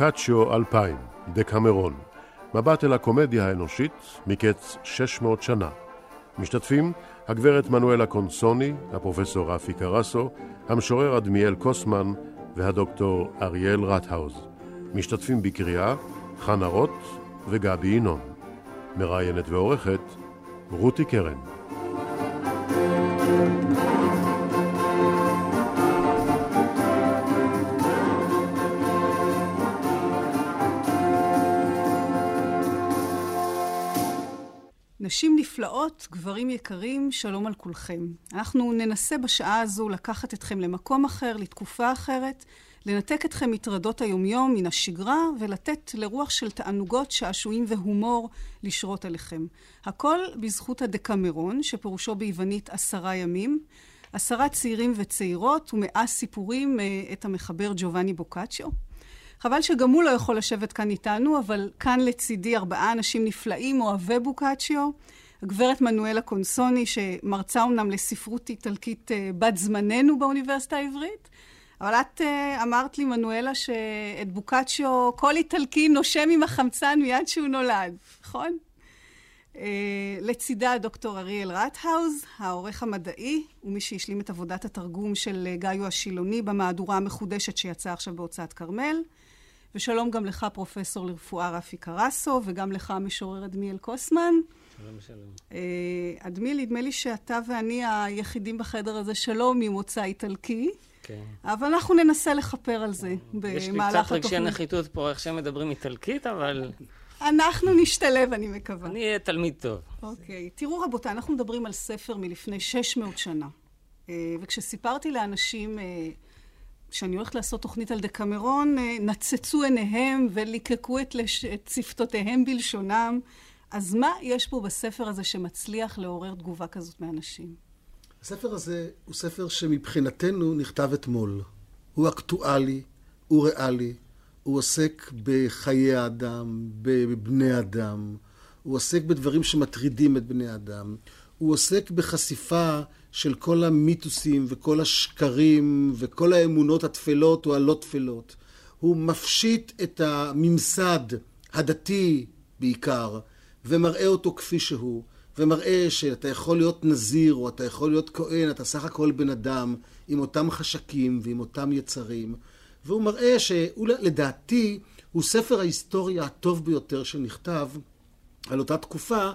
בוקאצ'יו 2000, דקמרון, מבט אל הקומדיה האנושית מקץ 600 שנה. משתתפים הגברת מנואלה קונסוני, הפרופסור רפי קרסו, המשורר אדמיאל קוסמן והדוקטור אריאל רטהאוז. משתתפים בקריאה חנה רוט וגבי ינון. מראיינת ועורכת רותי קרן. נשים נפלאות, גברים יקרים, שלום על כולכם. אנחנו ננסה בשעה הזו לקחת אתכם למקום אחר, לתקופה אחרת, לנתק אתכם מטרדות היומיום, מן השגרה, ולתת לרוח של תענוגות, שעשועים והומור לשרות עליכם. הכל בזכות הדקמרון, שפירושו ביוונית עשרה ימים, עשרה צעירים וצעירות ומאה סיפורים את המחבר ג'ובאני בוקאצ'ו. חבל שגם הוא לא יכול לשבת כאן איתנו, אבל כאן לצידי ארבעה אנשים נפלאים, אוהבי בוקאצ'יו. הגברת מנואלה קונסוני, שמרצה אמנם לספרות איטלקית בת זמננו באוניברסיטה העברית, אבל את אמרת לי, מנואלה, שאת בוקאצ'יו כל איטלקי נושם עם החמצן מיד שהוא נולד, נכון? לצידה דוקטור אריאל רטהאוז, העורך המדעי, ומי שהשלים את עבודת התרגום של גאיו השילוני במהדורה המחודשת שיצאה עכשיו בהוצאת כרמל. ושלום גם לך, פרופסור לרפואה רפי קרסו, וגם לך, המשורר אדמיאל קוסמן. שלום, שלום. אדמיאל, נדמה לי שאתה ואני היחידים בחדר הזה שלא ממוצא איטלקי. כן. אבל אנחנו ננסה לכפר על זה במהלך התוכנית. יש לי קצת רגשי נחיתות פה, איך שהם מדברים איטלקית, אבל... אנחנו נשתלב, אני מקווה. אני אהיה תלמיד טוב. אוקיי. תראו, רבותיי, אנחנו מדברים על ספר מלפני 600 שנה. וכשסיפרתי לאנשים... כשאני הולכת לעשות תוכנית על דקמרון, נצצו עיניהם וליקקו את, לש... את שפתותיהם בלשונם. אז מה יש פה בספר הזה שמצליח לעורר תגובה כזאת מאנשים? הספר הזה הוא ספר שמבחינתנו נכתב אתמול. הוא אקטואלי, הוא ריאלי, הוא עוסק בחיי האדם, בבני אדם, הוא עוסק בדברים שמטרידים את בני אדם, הוא עוסק בחשיפה של כל המיתוסים וכל השקרים וכל האמונות התפלות או הלא תפלות. הוא מפשיט את הממסד הדתי בעיקר, ומראה אותו כפי שהוא, ומראה שאתה יכול להיות נזיר או אתה יכול להיות כהן, אתה סך הכל בן אדם עם אותם חשקים ועם אותם יצרים. והוא מראה שלדעתי הוא ספר ההיסטוריה הטוב ביותר שנכתב על אותה תקופה,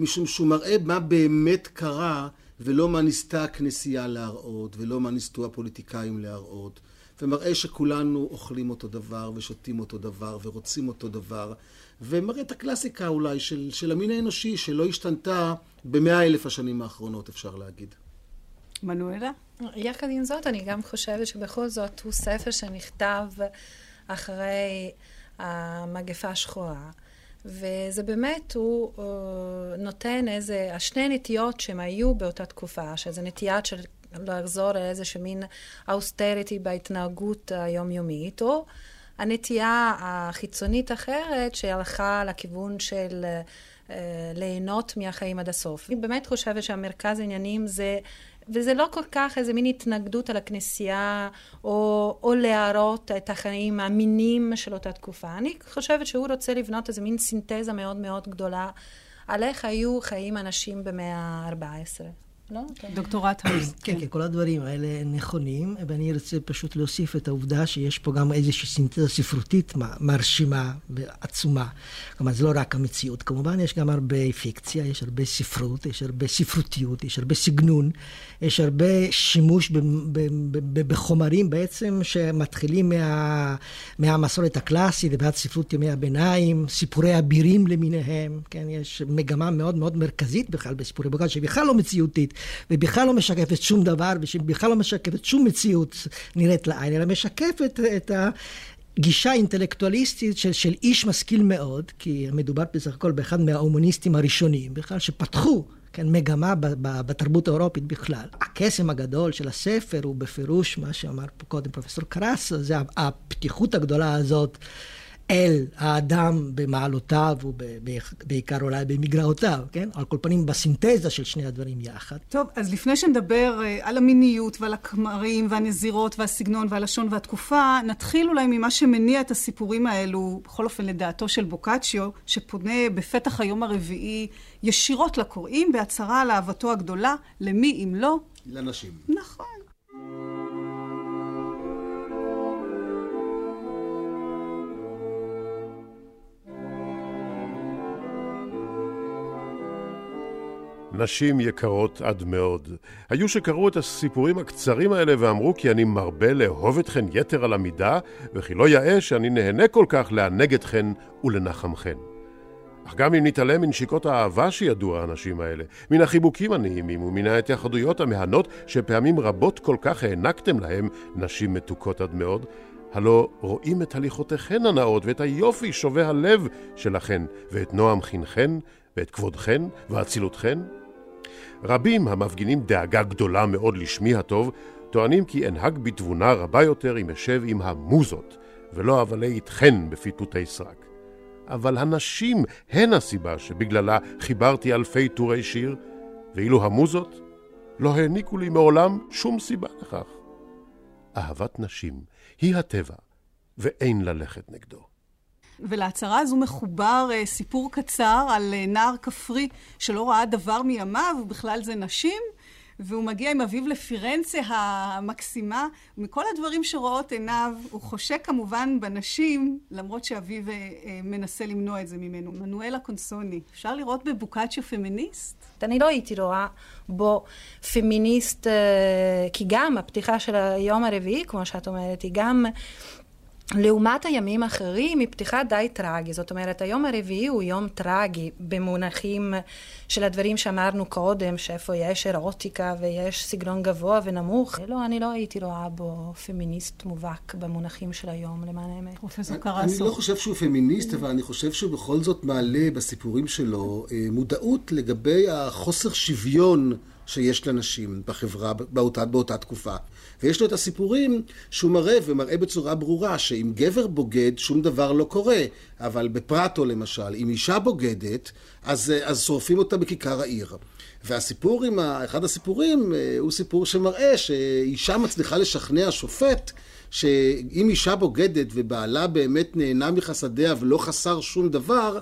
משום שהוא מראה מה באמת קרה ולא מה ניסתה הכנסייה להראות, ולא מה ניסתו הפוליטיקאים להראות, ומראה שכולנו אוכלים אותו דבר, ושותים אותו דבר, ורוצים אותו דבר, ומראה את הקלאסיקה אולי של, של המין האנושי, שלא השתנתה במאה אלף השנים האחרונות, אפשר להגיד. מנואלה? יחד עם זאת, אני גם חושבת שבכל זאת הוא ספר שנכתב אחרי המגפה השחורה. וזה באמת, הוא uh, נותן איזה, השני נטיות שהם היו באותה תקופה, שזה נטייה של לחזור לאיזשהו מין אוסטריטי בהתנהגות היומיומית, או הנטייה החיצונית אחרת שהלכה לכיוון של uh, ליהנות מהחיים עד הסוף. אני באמת חושבת שהמרכז העניינים זה וזה לא כל כך איזה מין התנגדות על הכנסייה, או, או להראות את החיים המינים של אותה תקופה. אני חושבת שהוא רוצה לבנות איזה מין סינתזה מאוד מאוד גדולה על איך היו חיים אנשים במאה ה-14. לא? דוקטורט האוס. כן, כן, כל הדברים האלה נכונים, ואני רוצה פשוט להוסיף את העובדה שיש פה גם איזושהי סינתזה ספרותית מרשימה ועצומה. כלומר, זה לא רק המציאות, כמובן, יש גם הרבה פיקציה, יש הרבה ספרות, יש הרבה ספרותיות, יש הרבה סגנון, יש הרבה שימוש בחומרים בעצם שמתחילים מה, מהמסורת הקלאסית ועד ספרות ימי הביניים, סיפורי אבירים למיניהם, כן, יש מגמה מאוד מאוד מרכזית בכלל בסיפורי בוגד, שבכלל לא מציאותית. ובכלל לא משקפת שום דבר, ובכלל לא משקפת שום מציאות נראית לעין, אלא משקפת את ה... גישה אינטלקטואליסטית של, של איש משכיל מאוד, כי מדובר בסך הכל באחד מההומניסטים הראשונים, בכלל שפתחו כן, מגמה ב, ב, בתרבות האירופית בכלל. הקסם הגדול של הספר הוא בפירוש מה שאמר פה קודם פרופסור קרסו, זה הפתיחות הגדולה הזאת אל האדם במעלותיו ובעיקר אולי במגרעותיו, כן? על כל פנים בסינתזה של שני הדברים יחד. טוב, אז לפני שנדבר uh, על המיניות ועל הכמרים והנזירות והסגנון והלשון והתקופה, נתחיל אולי ממה שמניע את הסיפורים האלו, בכל אופן לדעתו של בוקאצ'יו, שפונה בפתח היום הרביעי ישירות לקוראים בהצהרה על אהבתו הגדולה, למי אם לא? לנשים. נכון. נשים יקרות עד מאוד. היו שקראו את הסיפורים הקצרים האלה ואמרו כי אני מרבה לאהוב אתכן יתר על המידה, וכי לא יאה שאני נהנה כל כך לענג אתכן ולנחמכן. אך גם אם נתעלם מנשיקות האהבה שידעו האנשים האלה, מן החיבוקים הנעימים ומן ההתייחדויות המהנות שפעמים רבות כל כך הענקתם להם, נשים מתוקות עד מאוד, הלא רואים את הליכותיכן הנאות ואת היופי שובה הלב שלכן, ואת נועם חינכן, ואת כבודכן ואצילותכן, רבים המפגינים דאגה גדולה מאוד לשמי הטוב, טוענים כי אנהג בתבונה רבה יותר אם אשב עם המוזות, ולא אבלה איתכן בפטפוטי סרק. אבל הנשים הן הסיבה שבגללה חיברתי אלפי טורי שיר, ואילו המוזות לא העניקו לי מעולם שום סיבה לכך. אהבת נשים היא הטבע, ואין ללכת נגדו. ולהצהרה הזו מחובר uh, סיפור קצר על uh, נער כפרי שלא ראה דבר מימיו, ובכלל זה נשים, והוא מגיע עם אביו לפירנצה המקסימה. מכל הדברים שרואות עיניו, הוא חושק כמובן בנשים, למרות שאביו uh, מנסה למנוע את זה ממנו. מנואלה קונסוני, אפשר לראות בבוקאצ'ו פמיניסט? אני לא הייתי רואה בו פמיניסט, כי גם הפתיחה של היום הרביעי, כמו שאת אומרת, היא גם לעומת הימים האחרים היא פתיחה די טרגי. זאת אומרת, היום הרביעי הוא יום טרגי במונחים של הדברים שאמרנו קודם, שאיפה יש אירוטיקה ויש סגנון גבוה ונמוך. לא, אני לא הייתי רואה בו פמיניסט מובהק במונחים של היום, למען האמת. פרופסור קרסו. אני לא חושב שהוא פמיניסט, אבל אני חושב שהוא בכל זאת מעלה בסיפורים שלו אה, מודעות לגבי החוסר שוויון. שיש לנשים בחברה באותה, באותה תקופה. ויש לו את הסיפורים שהוא מראה, ומראה בצורה ברורה, שאם גבר בוגד, שום דבר לא קורה. אבל בפרטו למשל, אם אישה בוגדת, אז, אז שורפים אותה בכיכר העיר. והסיפור עם, ה... אחד הסיפורים אה, הוא סיפור שמראה שאישה מצליחה לשכנע שופט שאם אישה בוגדת ובעלה באמת נהנה מחסדיה ולא חסר שום דבר,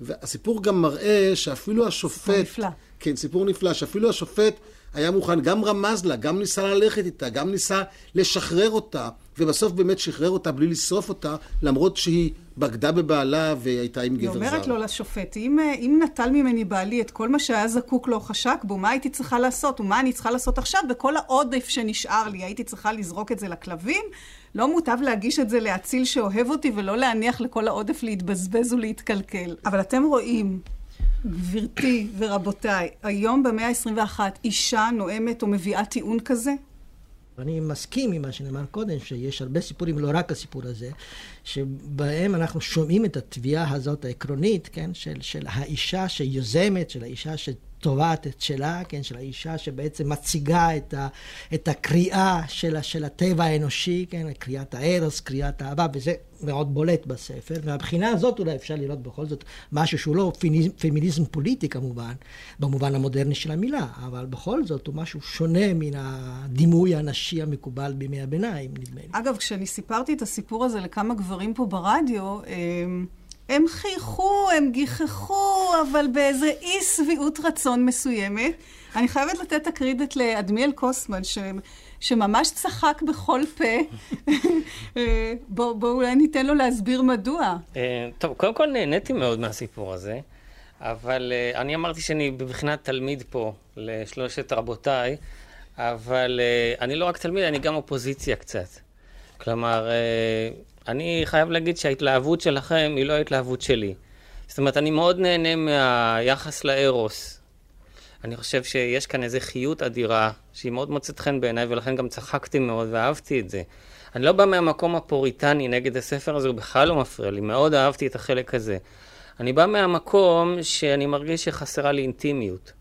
והסיפור גם מראה שאפילו השופט... נפלא. כן, סיפור נפלא, שאפילו השופט היה מוכן, גם רמז לה, גם ניסה ללכת איתה, גם ניסה לשחרר אותה, ובסוף באמת שחרר אותה בלי לשרוף אותה, למרות שהיא בגדה בבעלה והייתה עם גבר זר. היא אומרת לו לשופט, אם, אם נטל ממני בעלי את כל מה שהיה זקוק לו חשק בו, מה הייתי צריכה לעשות, ומה אני צריכה לעשות עכשיו, וכל העודף שנשאר לי, הייתי צריכה לזרוק את זה לכלבים? לא מוטב להגיש את זה לאציל שאוהב אותי, ולא להניח לכל העודף להתבזבז ולהתקלקל. אבל אתם רואים גברתי ורבותיי, היום במאה ה-21 אישה נואמת או מביאה טיעון כזה? אני מסכים עם מה שנאמר קודם, שיש הרבה סיפורים, לא רק הסיפור הזה, שבהם אנחנו שומעים את התביעה הזאת העקרונית, כן, של, של האישה שיוזמת, של האישה ש... תובעת את שלה, כן, של האישה שבעצם מציגה את, ה, את הקריאה של, של הטבע האנושי, כן, קריאת הארס, קריאת האהבה, וזה מאוד בולט בספר. מהבחינה הזאת אולי אפשר לראות בכל זאת משהו שהוא לא פמיניזם, פמיניזם פוליטי כמובן, במובן המודרני של המילה, אבל בכל זאת הוא משהו שונה מן הדימוי הנשי המקובל בימי הביניים, נדמה לי. אגב, כשאני סיפרתי את הסיפור הזה לכמה גברים פה ברדיו, הם... חייכו, הם גיחכו, אבל באיזה אי שביעות רצון מסוימת. אני חייבת לתת את הקרידיט לאדמיאל קוסמן, ש... שממש צחק בכל פה. בואו בוא, אולי ניתן לו להסביר מדוע. אה, טוב, קודם כל נהניתי מאוד מהסיפור הזה, אבל אה, אני אמרתי שאני בבחינת תלמיד פה לשלושת רבותיי, אבל אה, אני לא רק תלמיד, אני גם אופוזיציה קצת. כלומר, אני חייב להגיד שההתלהבות שלכם היא לא ההתלהבות שלי. זאת אומרת, אני מאוד נהנה מהיחס לארוס. אני חושב שיש כאן איזו חיות אדירה, שהיא מאוד מוצאת חן בעיניי, ולכן גם צחקתי מאוד ואהבתי את זה. אני לא בא מהמקום הפוריטני נגד הספר הזה, הוא בכלל לא מפריע לי, מאוד אהבתי את החלק הזה. אני בא מהמקום שאני מרגיש שחסרה לי אינטימיות.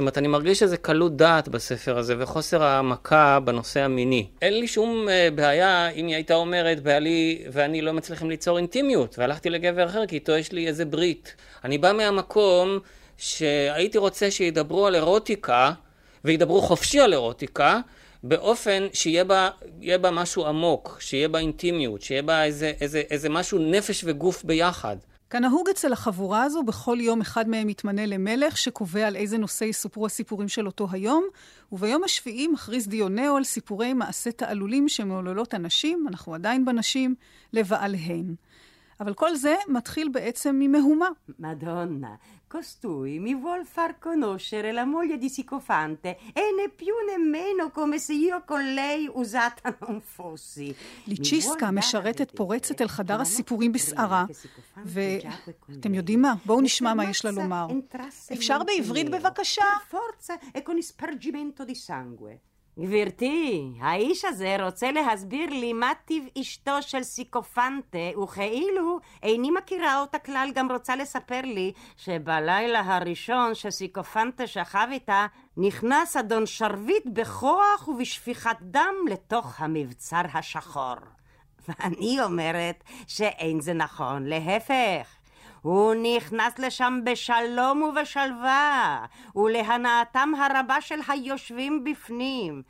זאת אומרת, אני מרגיש איזה קלות דעת בספר הזה, וחוסר העמקה בנושא המיני. אין לי שום uh, בעיה אם היא הייתה אומרת, בעלי ואני לא מצליחים ליצור אינטימיות, והלכתי לגבר אחר כי איתו יש לי איזה ברית. אני בא מהמקום שהייתי רוצה שידברו על אירוטיקה, וידברו חופשי על אירוטיקה, באופן שיהיה בה, בה משהו עמוק, שיהיה בה אינטימיות, שיהיה בה איזה, איזה, איזה משהו נפש וגוף ביחד. כנהוג אצל החבורה הזו, בכל יום אחד מהם מתמנה למלך שקובע על איזה נושא יסופרו הסיפורים של אותו היום, וביום השביעי מכריז דיונאו על סיפורי מעשה תעלולים שמעוללות הנשים, אנחנו עדיין בנשים, לבעליהן. אבל כל זה מתחיל בעצם ממהומה. מדונה, Costui mi vuol far conoscere la moglie di Sicofante e né più nemmeno come se io con lei usata non fossi. ליצ'יסקה משרתת פורצת אל חדר הסיפורים בסערה, ואתם יודעים מה? בואו נשמע מה יש לה לומר. אפשר בעברית בבקשה? גברתי, האיש הזה רוצה להסביר לי מה טיב אשתו של סיקופנטה, וכאילו איני מכירה אותה כלל, גם רוצה לספר לי שבלילה הראשון שסיקופנטה שכב איתה, נכנס אדון שרביט בכוח ובשפיכת דם לתוך המבצר השחור. ואני אומרת שאין זה נכון, להפך. הוא נכנס לשם בשלום ובשלווה, ולהנאתם הרבה של היושבים בפנים.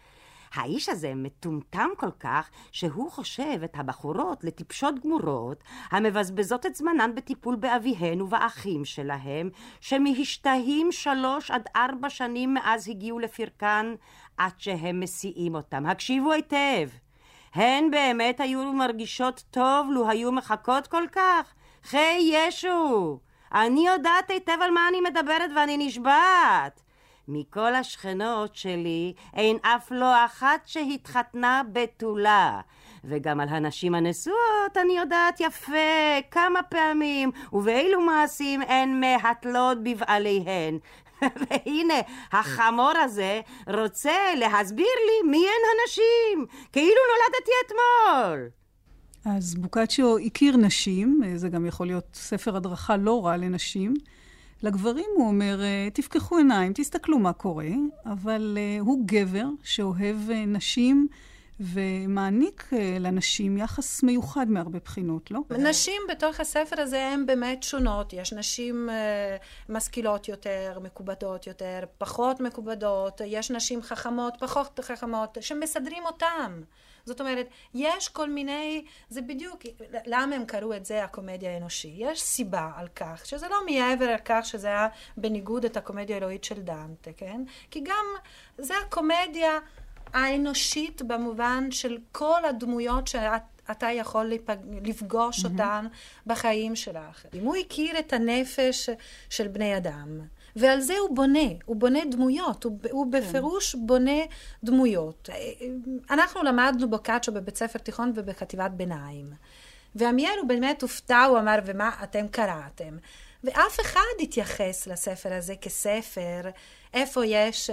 האיש הזה מטומטם כל כך, שהוא חושב את הבחורות לטיפשות גמורות, המבזבזות את זמנן בטיפול באביהן ובאחים שלהם, שמשתהים שלוש עד ארבע שנים מאז הגיעו לפרקן, עד שהם מסיעים אותם. הקשיבו היטב. הן באמת היו מרגישות טוב לו היו מחכות כל כך? חי ישו, אני יודעת היטב על מה אני מדברת ואני נשבעת. מכל השכנות שלי אין אף לא אחת שהתחתנה בתולה. וגם על הנשים הנשואות אני יודעת יפה כמה פעמים ובאילו מעשים הן מהתלות בבעליהן. והנה, החמור הזה רוצה להסביר לי מי הן הנשים, כאילו נולדתי אתמול. אז בוקצ'יו הכיר נשים, זה גם יכול להיות ספר הדרכה לא רע לנשים. לגברים הוא אומר, תפקחו עיניים, תסתכלו מה קורה, אבל הוא גבר שאוהב נשים ומעניק לנשים יחס מיוחד מהרבה בחינות, לא? נשים בתוך הספר הזה הן באמת שונות. יש נשים משכילות יותר, מקובדות יותר, פחות מקובדות, יש נשים חכמות, פחות חכמות, שמסדרים אותן. זאת אומרת, יש כל מיני, זה בדיוק, למה הם קראו את זה הקומדיה האנושית? יש סיבה על כך, שזה לא מעבר על כך שזה היה בניגוד את הקומדיה האלוהית של דנטה, כן? כי גם זה הקומדיה האנושית במובן של כל הדמויות שאת אתה יכול לפג... לפגוש mm-hmm. אותן בחיים שלך. אם הוא הכיר את הנפש של בני אדם, ועל זה הוא בונה, הוא בונה דמויות, הוא, הוא כן. בפירוש בונה דמויות. אנחנו למדנו בוקאצ'ו בבית ספר תיכון ובחטיבת ביניים. ועמיאל הוא באמת הופתע, הוא אמר, ומה אתם קראתם? ואף אחד התייחס לספר הזה כספר, איפה יש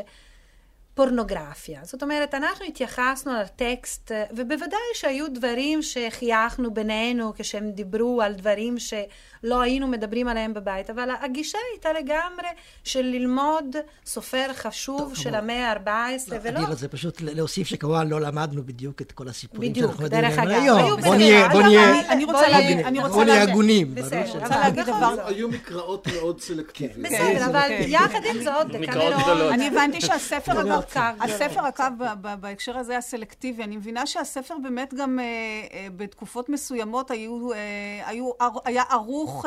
פורנוגרפיה. זאת אומרת, אנחנו התייחסנו לטקסט, ובוודאי שהיו דברים שחייכנו בינינו כשהם דיברו על דברים שלא היינו מדברים עליהם בבית, אבל הגישה הייתה לגמרי של ללמוד סופר חשוב טוב, של המאה ה-14, לא, ולא... אני רוצה פשוט להוסיף שכמובן לא למדנו בדיוק את כל הסיפורים בדיוק, דרך אגב. היום. בוא נהיה, בוא נהיה, אני רוצה להגיד, אני רוצה נהיה הגונים. בסדר, אבל להגיד דבר... היו מקראות מאוד סלקטיביות. בסדר, אבל יחד עם זאת, דקלרון... אני הבנתי שהספר, אגב, הספר, אגב, בהקשר הזה הסלקטיבי, אני מבינה שהספר באמת גם בתקופות מסוימות היה ערוך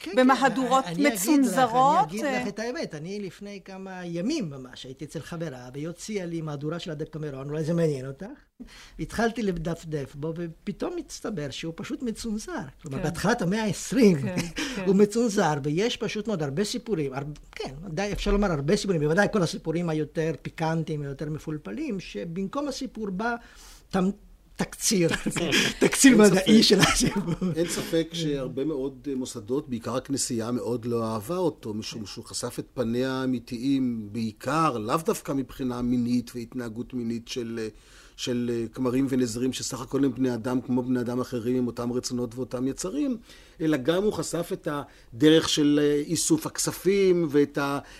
כן, במהדורות מצונזרות. אני אגיד לך את האמת, אני לפני כמה ימים ממש הייתי אצל חברה, והיא הוציאה לי מהדורה של הדקמרון, אולי זה מעניין אותך. התחלתי לדפדף בו, ופתאום הצטבר שהוא פשוט מצונזר. כלומר, כן. בהתחלת המאה ה-20 כן, כן. הוא מצונזר, ויש פשוט מאוד הרבה סיפורים, הר... כן, די, אפשר לומר הרבה סיפורים, בוודאי כל הסיפורים היותר פיקנטיים, היותר מפולפלים, שבמקום הסיפור בא... תקציר, תקציר מדעי של הסיפור. אין ספק שהרבה מאוד מוסדות, בעיקר הכנסייה, מאוד לא אהבה אותו, משום שהוא חשף את פניה האמיתיים, בעיקר, לאו דווקא מבחינה מינית והתנהגות מינית של של אה, כמרים ונזרים שסך הכל הם בני אדם כמו בני אדם אחרים עם אותם רצונות ואותם יצרים, אלא גם הוא חשף את הדרך של אה, איסוף הכספים ואת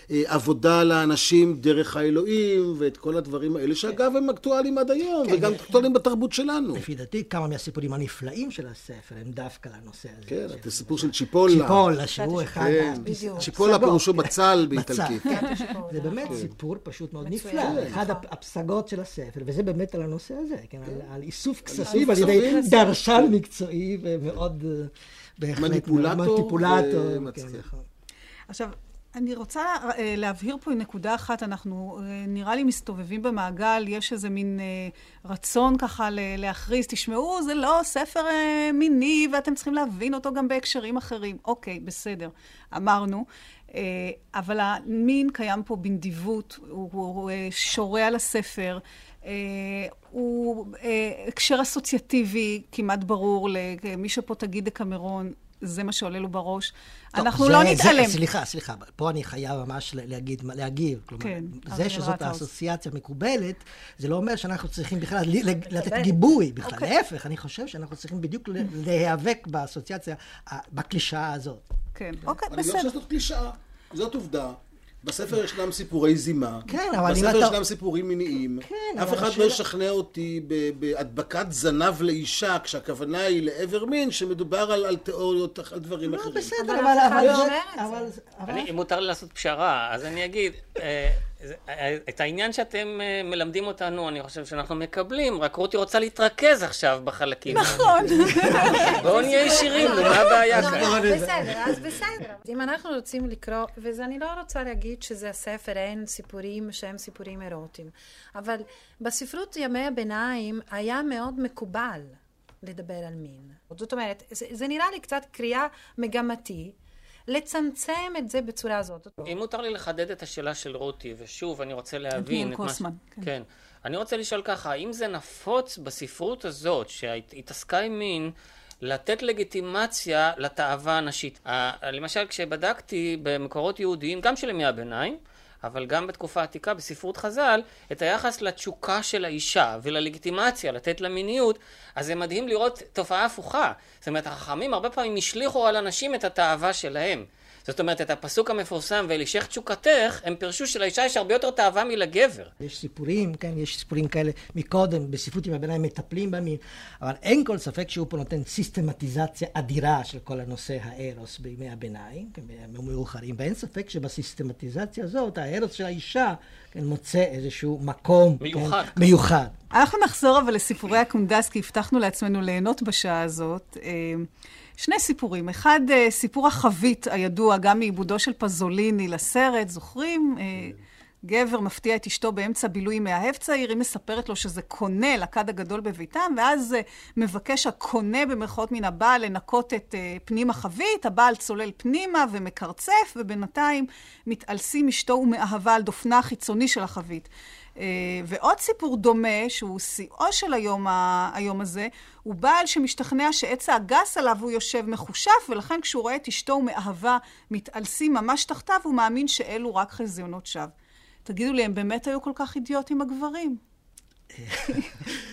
העבודה לאנשים דרך האלוהים ואת כל הדברים האלה, שאגב הם אקטואליים עד היום כן, וגם אקטואליים בתרבות שלנו. לפי דעתי, כמה מהסיפורים הנפלאים של הספר הם דווקא לנושא הזה. כן, את הסיפור של צ'יפולה. צ'יפולה, שהוא אחד כן. צ'יפולה. פירושו בצל באיטלקית. כן. שפה, זה באמת כן. סיפור פשוט מאוד. נפלא, כן. אחד הפ- הפסגות של הספר, וזה באמת על הנושא הזה, כן, על- איסוף כספים על ידי. דרשן מקצועי ומאוד בהחלט מניפולטור מניפולטור, ומצליח. כן. עכשיו, אני רוצה אה, להבהיר פה נקודה אחת, אנחנו אה, נראה לי מסתובבים במעגל, יש איזה מין אה, רצון ככה להכריז, תשמעו, זה לא ספר מיני ואתם צריכים להבין אותו גם בהקשרים אחרים. אוקיי, בסדר, אמרנו. אבל המין קיים פה בנדיבות, הוא, שורה על הספר. אה, הוא אה, הקשר אסוציאטיבי כמעט ברור למי שפה תגיד דקמרון, זה מה שעולה לו בראש. טוב, אנחנו זה- לא זה- נתעלם. סליחה, סליחה, פה אני חייב ממש להגיד, להגיב. כלומר, כן, זה שזאת. האסוציאציה מקובלת, זה לא אומר שאנחנו צריכים בכלל ל- לתת. גיבוי בכלל. אוקיי. להפך, אני חושב שאנחנו צריכים בדיוק ל- להיאבק באסוציאציה, בקלישאה הזאת. כן, אוקיי, אני לא בסדר. חושב שזאת קלישאה, זאת עובדה. בספר ישנם סיפורי זימה. כן, אבל אם בספר אתה- ישנם סיפורים מיניים. כן, אף אבל אחד השאלה- לא ישכנע אותי בהדבקת זנב לאישה, כשהכוונה היא לעבר מין, שמדובר על, על תיאוריות, על דברים לא, אחרים. בסדר, אבל אבל... אף אחד אבל לא זה- אומר את זה. אבל- אבל- אני, אם מותר לי לעשות פשרה, אז אני אגיד, אה, את העניין שאתם אה, מלמדים אותנו, אני חושב שאנחנו מקבלים, רק רותי רוצה להתרכז עכשיו בחלקים. נכון. בואו נהיה ישירים, מה הבעיה לא, כאן? לא, בסדר, אז בסדר. אם אנחנו רוצים לקרוא, ואני לא רוצה להגיד שזה הספר, אין סיפורים שהם סיפורים אירוטיים, אבל בספרות ימי הביניים היה מאוד מקובל לדבר על מין. זאת אומרת, זה, זה נראה לי קצת קריאה מגמתי. לצמצם את זה בצורה הזאת. אם מותר לי לחדד את השאלה של רותי, ושוב, אני רוצה להבין את מה... קוסמן, כן. כן. אני רוצה לשאול ככה, האם זה נפוץ בספרות הזאת, שהתעסקה עם מין, לתת לגיטימציה לתאווה הנשית? למשל, כשבדקתי במקורות יהודיים, גם של ימי הביניים, אבל גם בתקופה העתיקה בספרות חז"ל, את היחס לתשוקה של האישה וללגיטימציה, לתת לה מיניות, אז זה מדהים לראות תופעה הפוכה. זאת אומרת, החכמים הרבה פעמים השליכו על אנשים את התאווה שלהם. זאת אומרת, את הפסוק המפורסם, ולשך תשוקתך, הם פירשו שלאישה יש הרבה יותר תאווה מלגבר. יש סיפורים, כן, יש סיפורים כאלה מקודם, בספרות ימי הביניים מטפלים במין, אבל אין כל ספק שהוא פה נותן סיסטמטיזציה אדירה של כל הנושא הארוס בימי הביניים, כן, בימים מאוחרים, ואין ספק שבסיסטמטיזציה הזאת, הארוס של האישה, כן, מוצא איזשהו מקום, מיוחד. כן, מיוחד. אנחנו נחזור אבל לסיפורי הקונדס, כי הבטחנו לעצמנו ליהנות בשעה הזאת. שני סיפורים. אחד, אה, סיפור החבית הידוע, גם מעיבודו של פזוליני לסרט, זוכרים? אה, גבר מפתיע את אשתו באמצע בילוי מאהב צעיר, היא מספרת לו שזה קונה לכד הגדול בביתם, ואז אה, מבקש הקונה במרכאות מן הבעל לנקות את פנים החבית, הבעל צולל פנימה ומקרצף, ובינתיים מתעלסים אשתו ומאהבה על דופנה החיצוני של החבית. אה, ועוד סיפור דומה, שהוא שיאו של היום, ה- היום הזה, הוא בעל שמשתכנע שעץ האגס עליו הוא יושב מחושף, ולכן כשהוא רואה את אשתו ומאהבה מתעלסים ממש תחתיו, הוא מאמין שאלו רק חזיונות שווא. תגידו לי, הם באמת היו כל כך אידיוטים הגברים?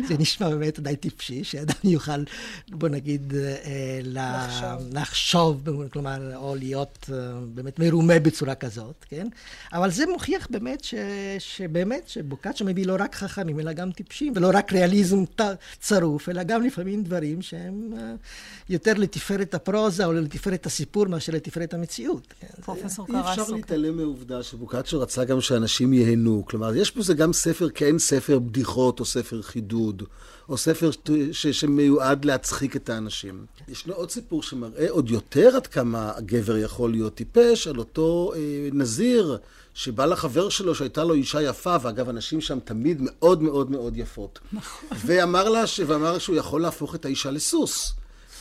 זה נשמע באמת די טיפשי, שאדם יוכל, בוא נגיד, אה, לחשוב. לחשוב, כלומר, או להיות אה, באמת מרומה בצורה כזאת, כן? אבל זה מוכיח באמת ש, שבאמת, שבוקאצ'ו מביא לא רק חכמים, אלא גם טיפשים, ולא רק ריאליזם צרוף, אלא גם לפעמים דברים שהם אה, יותר לתפארת הפרוזה או לתפארת הסיפור מאשר לתפארת המציאות. כן? פרופסור אי אפשר קרסו. להתעלם מהעובדה שבוקאצ'ו רצה גם שאנשים ייהנו. כלומר, יש בזה גם ספר כאין ספר בדיחות או ספר חידוד, או ספר ש- ש- שמיועד להצחיק את האנשים. ישנו עוד סיפור שמראה עוד יותר עד כמה הגבר יכול להיות טיפש, על אותו אה, נזיר שבא לחבר שלו שהייתה לו אישה יפה, ואגב, הנשים שם תמיד מאוד מאוד מאוד יפות. ואמר לה, ש... ואמר שהוא יכול להפוך את האישה לסוס.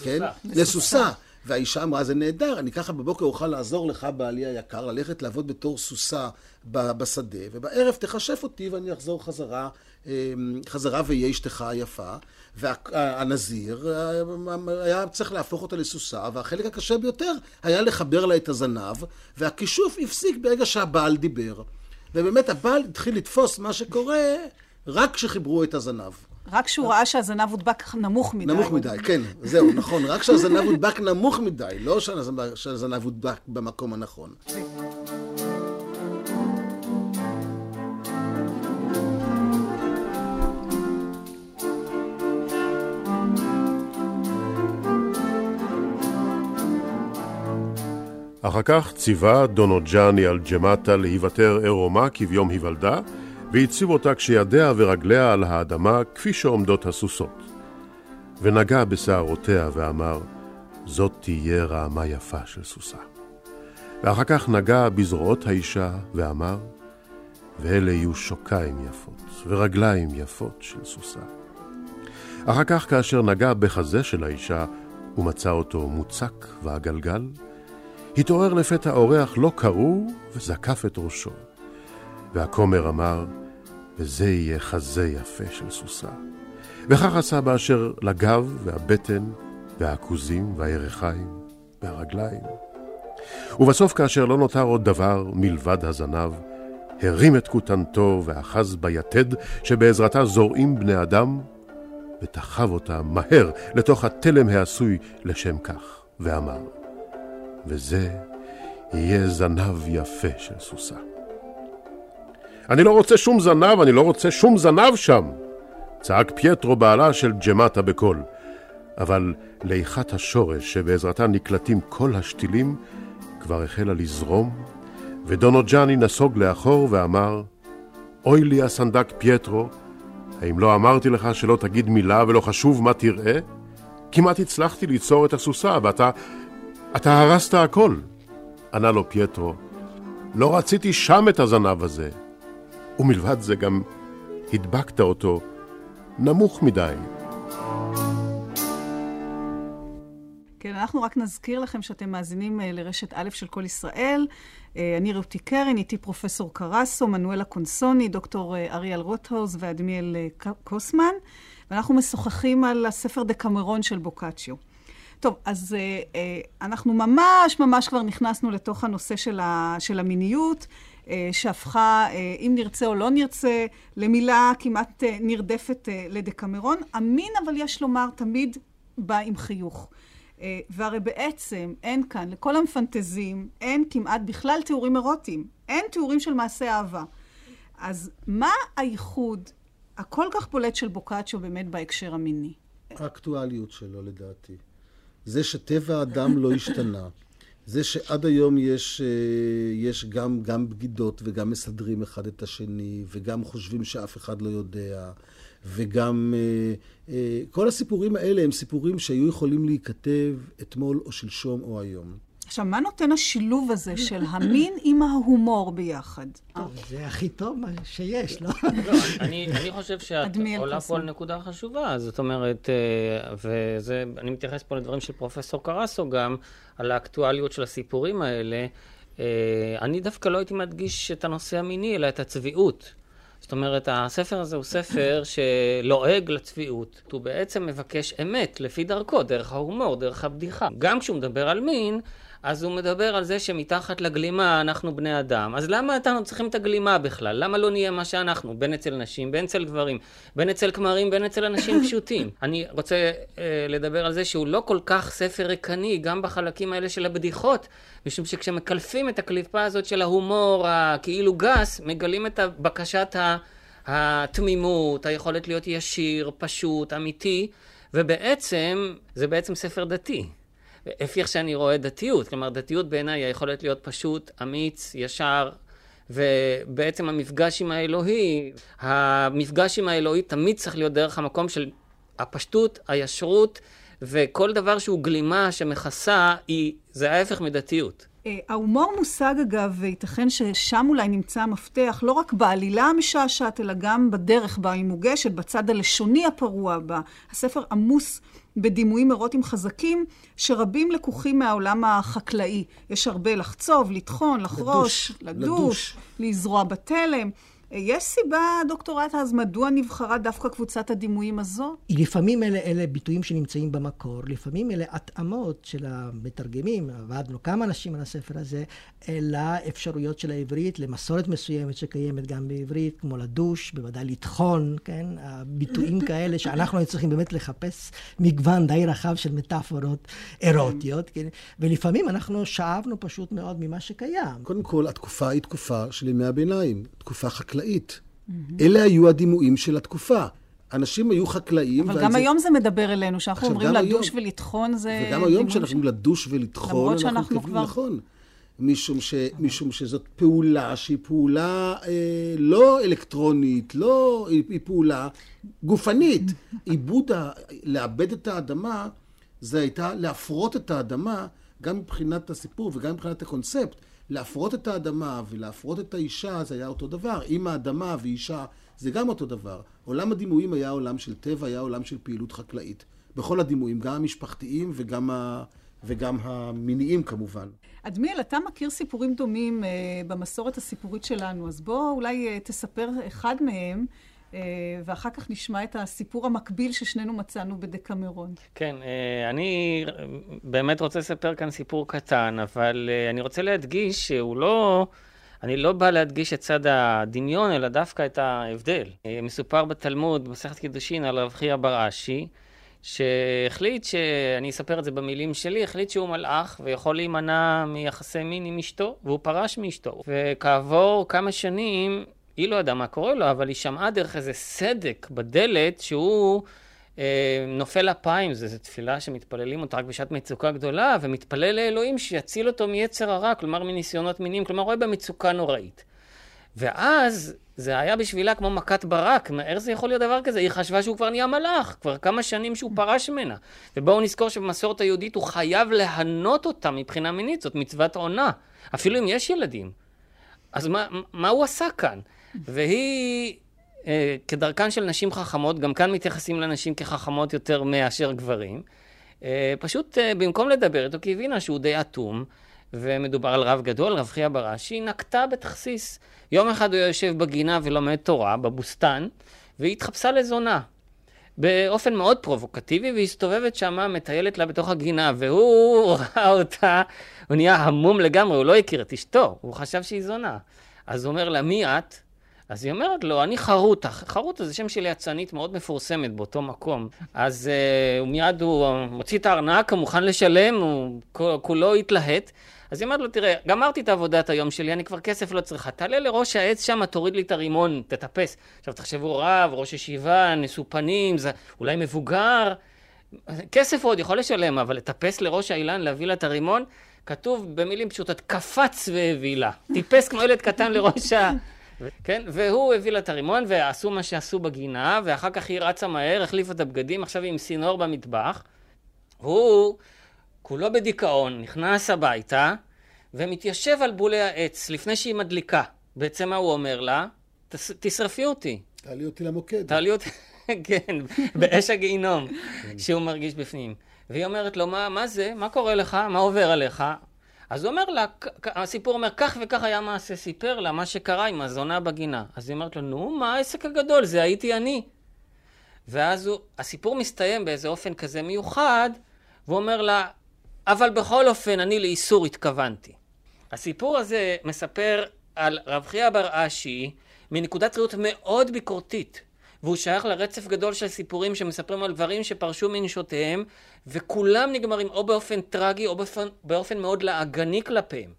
כן? לסוסה. והאישה אמרה, זה נהדר, אני ככה בבוקר אוכל לעזור לך, בעלי היקר, ללכת לעבוד בתור סוסה בשדה, ובערב תכשף אותי ואני אחזור חזרה, אה, חזרה ואהיה אשתך היפה. והנזיר אה, היה צריך להפוך אותה לסוסה, והחלק הקשה ביותר היה לחבר לה את הזנב, והכישוף הפסיק ברגע שהבעל דיבר. ובאמת הבעל התחיל לתפוס מה שקורה רק כשחיברו את הזנב. רק כשהוא ראה שהזנב הודבק נמוך מדי. נמוך מדי, כן, זהו, נכון. רק כשהזנב הודבק נמוך מדי, לא שהזנב הודבק במקום הנכון. אחר כך ציווה דונוג'אני על ג'מטה להיוותר עירומה כביום היוולדה, והציב אותה כשידיה ורגליה על האדמה כפי שעומדות הסוסות. ונגע בשערותיה ואמר, זאת תהיה רעמה יפה של סוסה. ואחר כך נגע בזרועות האישה ואמר, ואלה יהיו שוקיים יפות ורגליים יפות של סוסה. אחר כך כאשר נגע בחזה של האישה ומצא אותו מוצק ועגלגל, התעורר לפתע אורח לא קרוא וזקף את ראשו. והכומר אמר, וזה יהיה חזה יפה של סוסה. וכך עשה באשר לגב והבטן והעכוזים והירכיים והרגליים. ובסוף, כאשר לא נותר עוד דבר מלבד הזנב, הרים את כותנתו ואחז ביתד שבעזרתה זורעים בני אדם, ותחב אותה מהר לתוך התלם העשוי לשם כך, ואמר, וזה יהיה זנב יפה של סוסה. אני לא רוצה שום זנב, אני לא רוצה שום זנב שם! צעק פייטרו בעלה של ג'מטה בקול. אבל ליכת השורש שבעזרתה נקלטים כל השתילים כבר החלה לזרום, ודונו ג'אני נסוג לאחור ואמר, אוי לי הסנדק פייטרו, האם לא אמרתי לך שלא תגיד מילה ולא חשוב מה תראה? כמעט הצלחתי ליצור את הסוסה, ואתה... אתה הרסת הכל. ענה לו פייטרו, לא רציתי שם את הזנב הזה. ומלבד זה גם הדבקת אותו נמוך מדי. כן, אנחנו רק נזכיר לכם שאתם מאזינים אה, לרשת א' של כל ישראל. אה, אני רותי קרן, איתי פרופסור קרסו, מנואלה קונסוני, דוקטור אה, אריאל רוטהאוז ואדמיאל קוסמן, ואנחנו משוחחים על הספר דקמרון של בוקאצ'יו. טוב, אז אנחנו ממש ממש כבר נכנסנו לתוך הנושא של המיניות. שהפכה, אם נרצה או לא נרצה, למילה כמעט נרדפת לדקמרון. המין, אבל יש לומר, תמיד בא עם חיוך. אה, והרי בעצם אין כאן, לכל המפנטזים, אין כמעט בכלל תיאורים אירוטיים. אין תיאורים של מעשי אהבה. אז מה הייחוד הכל כך בולט של בוקאצ'ו באמת בהקשר המיני? האקטואליות שלו, לדעתי. זה שטבע האדם לא השתנה. זה שעד היום יש, אה, יש גם, גם בגידות וגם מסדרים אחד את השני וגם חושבים שאף אחד לא יודע וגם אה, אה, כל הסיפורים האלה הם סיפורים שהיו יכולים להיכתב אתמול או שלשום או היום. עכשיו, מה נותן השילוב הזה של המין עם ההומור ביחד? זה הכי טוב שיש, לא? לא אני חושב שאת עולה פה על נקודה חשובה. זאת אומרת, אה, ואני מתייחס פה לדברים של פרופסור קרסו גם, על האקטואליות של הסיפורים האלה. אני דווקא לא הייתי מדגיש את הנושא המיני, אלא את הצביעות. זאת אומרת, הספר הזה הוא ספר שלועג לצביעות. הוא בעצם מבקש אמת לפי דרכו, דרך ההומור, דרך הבדיחה. גם כשהוא מדבר על מין, אז הוא מדבר על זה שמתחת לגלימה אנחנו בני אדם. אז למה אתנו צריכים את הגלימה בכלל? למה לא נהיה מה שאנחנו? בין אצל נשים, בין אצל גברים, בין אצל כמרים, בין אצל אנשים פשוטים. אני רוצה אה, לדבר על זה שהוא לא כל כך ספר ריקני, גם בחלקים האלה של הבדיחות, משום שכשמקלפים את הקליפה הזאת של ההומור הכאילו גס, מגלים את בקשת התמימות, היכולת להיות ישיר, פשוט, אמיתי, ובעצם, זה בעצם ספר דתי. לפי איך שאני רואה דתיות. כלומר, דתיות בעיניי היכולת להיות פשוט, אמיץ, ישר, ובעצם המפגש עם האלוהי, המפגש עם האלוהי תמיד צריך להיות דרך המקום של הפשטות, הישרות, וכל דבר שהוא גלימה שמכסה, היא, זה ההפך מדתיות. אה, ההומור מושג, אגב, וייתכן ששם אולי נמצא המפתח, לא רק בעלילה המשעשעת, אלא גם בדרך בה היא מוגשת, בצד הלשוני הפרוע בה. הספר עמוס בדימויים אירוטיים חזקים, שרבים לקוחים מהעולם החקלאי. יש הרבה לחצוב, לטחון, לחרוש, לדוש, לדוש, לדוש. לזרוע בתלם. יש סיבה, דוקטור אז מדוע נבחרה דווקא קבוצת הדימויים הזו? לפעמים אלה, אלה ביטויים שנמצאים במקור, לפעמים אלה התאמות של המתרגמים, עבדנו כמה אנשים על הספר הזה, לאפשרויות של העברית, למסורת מסוימת שקיימת גם בעברית, כמו לדוש, בוודאי לטחון, כן? ביטויים כאלה שאנחנו היינו צריכים באמת לחפש מגוון די רחב של מטאפורות אירוטיות, כן? ולפעמים אנחנו שאבנו פשוט מאוד ממה שקיים. קודם כל, התקופה היא תקופה של ימי הביניים, תקופה חקלאית. אלה היו הדימויים של התקופה. אנשים היו חקלאים. אבל גם זה... היום זה מדבר אלינו, שאנחנו אומרים לדוש היום, ולטחון זה... וגם היום כשאנחנו אומרים ש... לדוש ולטחון, למרות שאנחנו כבר... נכון. משום, ש, משום שזאת פעולה שהיא פעולה אה, לא אלקטרונית, לא, היא, היא פעולה גופנית. עיבוד, לאבד את האדמה, זה הייתה להפרות את האדמה, גם מבחינת הסיפור וגם מבחינת הקונספט. להפרות את האדמה ולהפרות את האישה זה היה אותו דבר. עם האדמה ואישה זה גם אותו דבר. עולם הדימויים היה עולם של טבע, היה עולם של פעילות חקלאית. בכל הדימויים, גם המשפחתיים וגם, ה... וגם המיניים כמובן. אדמיאל, אתה מכיר סיפורים דומים uh, במסורת הסיפורית שלנו, אז בוא אולי uh, תספר אחד מהם. אה, ואחר כך נשמע את הסיפור המקביל ששנינו מצאנו בדקמרון. כן, אני באמת רוצה לספר כאן סיפור קטן, אבל אני רוצה להדגיש שהוא לא... אני לא בא להדגיש את צד הדמיון, אלא דווקא את ההבדל. מסופר בתלמוד, במסכת קידושין, על רב חייא בר אשי, שהחליט, שאני אספר את זה במילים שלי, החליט שהוא מלאך ויכול להימנע מיחסי מין עם אשתו, והוא פרש מאשתו. וכעבור כמה שנים, היא לא ידעה מה קורה לו, אבל היא שמעה דרך איזה סדק בדלת שהוא אה, נופל אפיים, זו תפילה שמתפללים אותה רק בשעת מצוקה גדולה, ומתפלל לאלוהים שיציל אותו מיצר הרע, כלומר מניסיונות מינים, כלומר רואה במצוקה נוראית. ואז זה היה בשבילה כמו מכת ברק, איך זה יכול להיות דבר כזה? היא חשבה שהוא כבר נהיה מלאך, כבר כמה שנים שהוא פרש ממנה. ובואו נזכור שבמסורת היהודית הוא חייב להנות אותה מבחינה מינית, זאת מצוות עונה, אפילו אם יש ילדים. אז מה, מה הוא עשה כאן? והיא, אה, כדרכן של נשים חכמות, גם כאן מתייחסים לנשים כחכמות יותר מאשר גברים, אה, פשוט אה, במקום לדבר איתו, כי הבינה שהוא די אטום, ומדובר על רב גדול, רב חייא בראשי, נקטה בתכסיס. יום אחד הוא יושב בגינה ולומד תורה, בבוסתן, והיא התחפשה לזונה. באופן מאוד פרובוקטיבי, והסתובבת שמה, מטיילת לה בתוך הגינה, והוא ראה אותה, הוא נהיה המום לגמרי, הוא לא הכיר את אשתו, הוא חשב שהיא זונה. אז הוא אומר לה, מי את? אז היא אומרת לו, אני חרוטה. חרוטה זה שם של יצנית מאוד מפורסמת באותו מקום. אז uh, מיד הוא מוציא את הארנק, הוא מוכן לשלם, הוא כולו התלהט. אז היא אומרת לו, תראה, גמרתי את עבודת היום שלי, אני כבר כסף לא צריכה. תעלה לראש העץ שם, תוריד לי את הרימון, תטפס. עכשיו תחשבו, רב, ראש ישיבה, נשוא פנים, זה אולי מבוגר. כסף הוא עוד יכול לשלם, אבל לטפס לראש האילן, להביא לה את הרימון, כתוב במילים פשוטות, קפץ והביא לה. טיפס כמו ילד קטן לראש ה... כן? והוא הביא לה את הרימון, ועשו מה שעשו בגינה, ואחר כך היא רצה מהר, החליפה את הבגדים, עכשיו היא עם סינור במטבח. הוא כולו בדיכאון, נכנס הביתה, ומתיישב על בולי העץ לפני שהיא מדליקה. בעצם מה הוא אומר לה? תשרפי אותי. תעלי אותי למוקד. תעלי אותי, כן, באש הגיהינום, שהוא מרגיש בפנים. והיא אומרת לו, מה, מה זה? מה קורה לך? מה עובר עליך? אז הוא אומר לה, הסיפור אומר, כך וכך היה מעשה, סיפר לה מה שקרה עם הזונה בגינה. אז היא אומרת לו, נו, מה העסק הגדול? זה הייתי אני. ואז הוא, הסיפור מסתיים באיזה אופן כזה מיוחד, והוא אומר לה, אבל בכל אופן, אני לאיסור התכוונתי. הסיפור הזה מספר על רב חייא בר אשי מנקודת ראות מאוד ביקורתית. והוא שייך לרצף גדול של סיפורים שמספרים על גברים שפרשו מנשותיהם, וכולם נגמרים או באופן טרגי או באופן, באופן מאוד לעגני כלפיהם.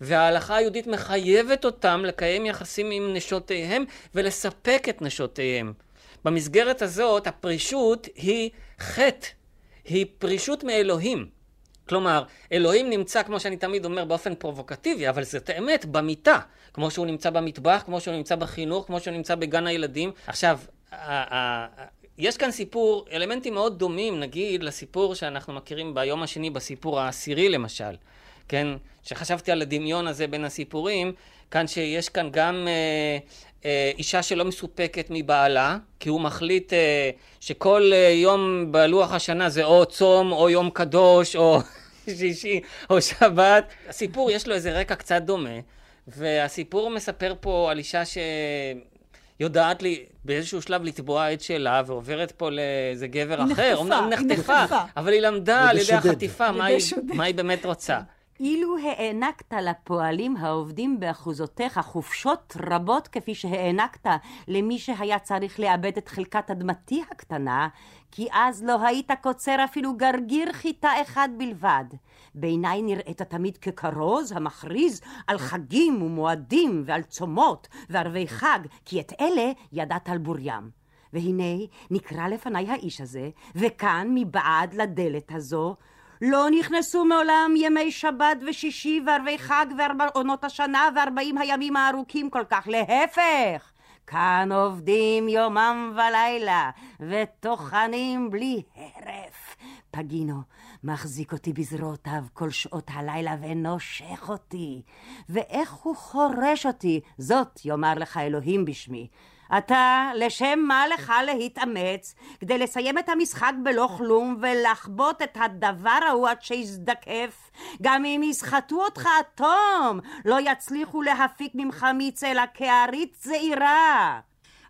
וההלכה היהודית מחייבת אותם לקיים יחסים עם נשותיהם ולספק את נשותיהם. במסגרת הזאת הפרישות היא חטא, היא פרישות מאלוהים. כלומר, אלוהים נמצא, כמו שאני תמיד אומר, באופן פרובוקטיבי, אבל זאת האמת, במיטה. כמו שהוא נמצא במטבח, כמו שהוא נמצא בחינוך, כמו שהוא נמצא בגן הילדים. עכשיו, יש כאן סיפור, אלמנטים מאוד דומים, נגיד, לסיפור שאנחנו מכירים ביום השני, בסיפור העשירי למשל. כן, שחשבתי על הדמיון הזה בין הסיפורים, כאן שיש כאן גם אה, אישה שלא מסופקת מבעלה, כי הוא מחליט אה, שכל אה, יום בלוח השנה זה או צום או יום קדוש או שישי או שבת. הסיפור יש לו איזה רקע קצת דומה, והסיפור מספר פה על אישה ש... יודעת לי באיזשהו שלב לתבוע את שלה, ועוברת פה לאיזה גבר היא אחר. נחטפה, אומנם היא נחטפה, נחטפה. אבל היא למדה על ידי. החטיפה מה היא-. מה היא באמת רוצה. אילו הענקת לפועלים העובדים באחוזותיך חופשות רבות כפי שהענקת למי שהיה צריך לאבד את חלקת אדמתי הקטנה, כי אז לא היית קוצר אפילו גרגיר חיטה אחד בלבד. בעיניי נראית תמיד ככרוז המכריז על חגים ומועדים ועל צומות וערבי חג, כי את אלה ידעת על בוריים. והנה נקרא לפניי האיש הזה, וכאן מבעד לדלת הזו לא נכנסו מעולם ימי שבת ושישי וערבי חג ועונות השנה וארבעים הימים הארוכים כל כך, להפך. כאן עובדים יומם ולילה, וטוחנים בלי הרף. פגינו מחזיק אותי בזרועותיו כל שעות הלילה ונושך אותי. ואיך הוא חורש אותי, זאת יאמר לך אלוהים בשמי. אתה, לשם מה לך להתאמץ כדי לסיים את המשחק בלא כלום ולחבוט את הדבר ההוא עד שיזדקף? גם אם יסחטו אותך עד תום, לא יצליחו להפיק ממך מיץ אלא כערית זעירה.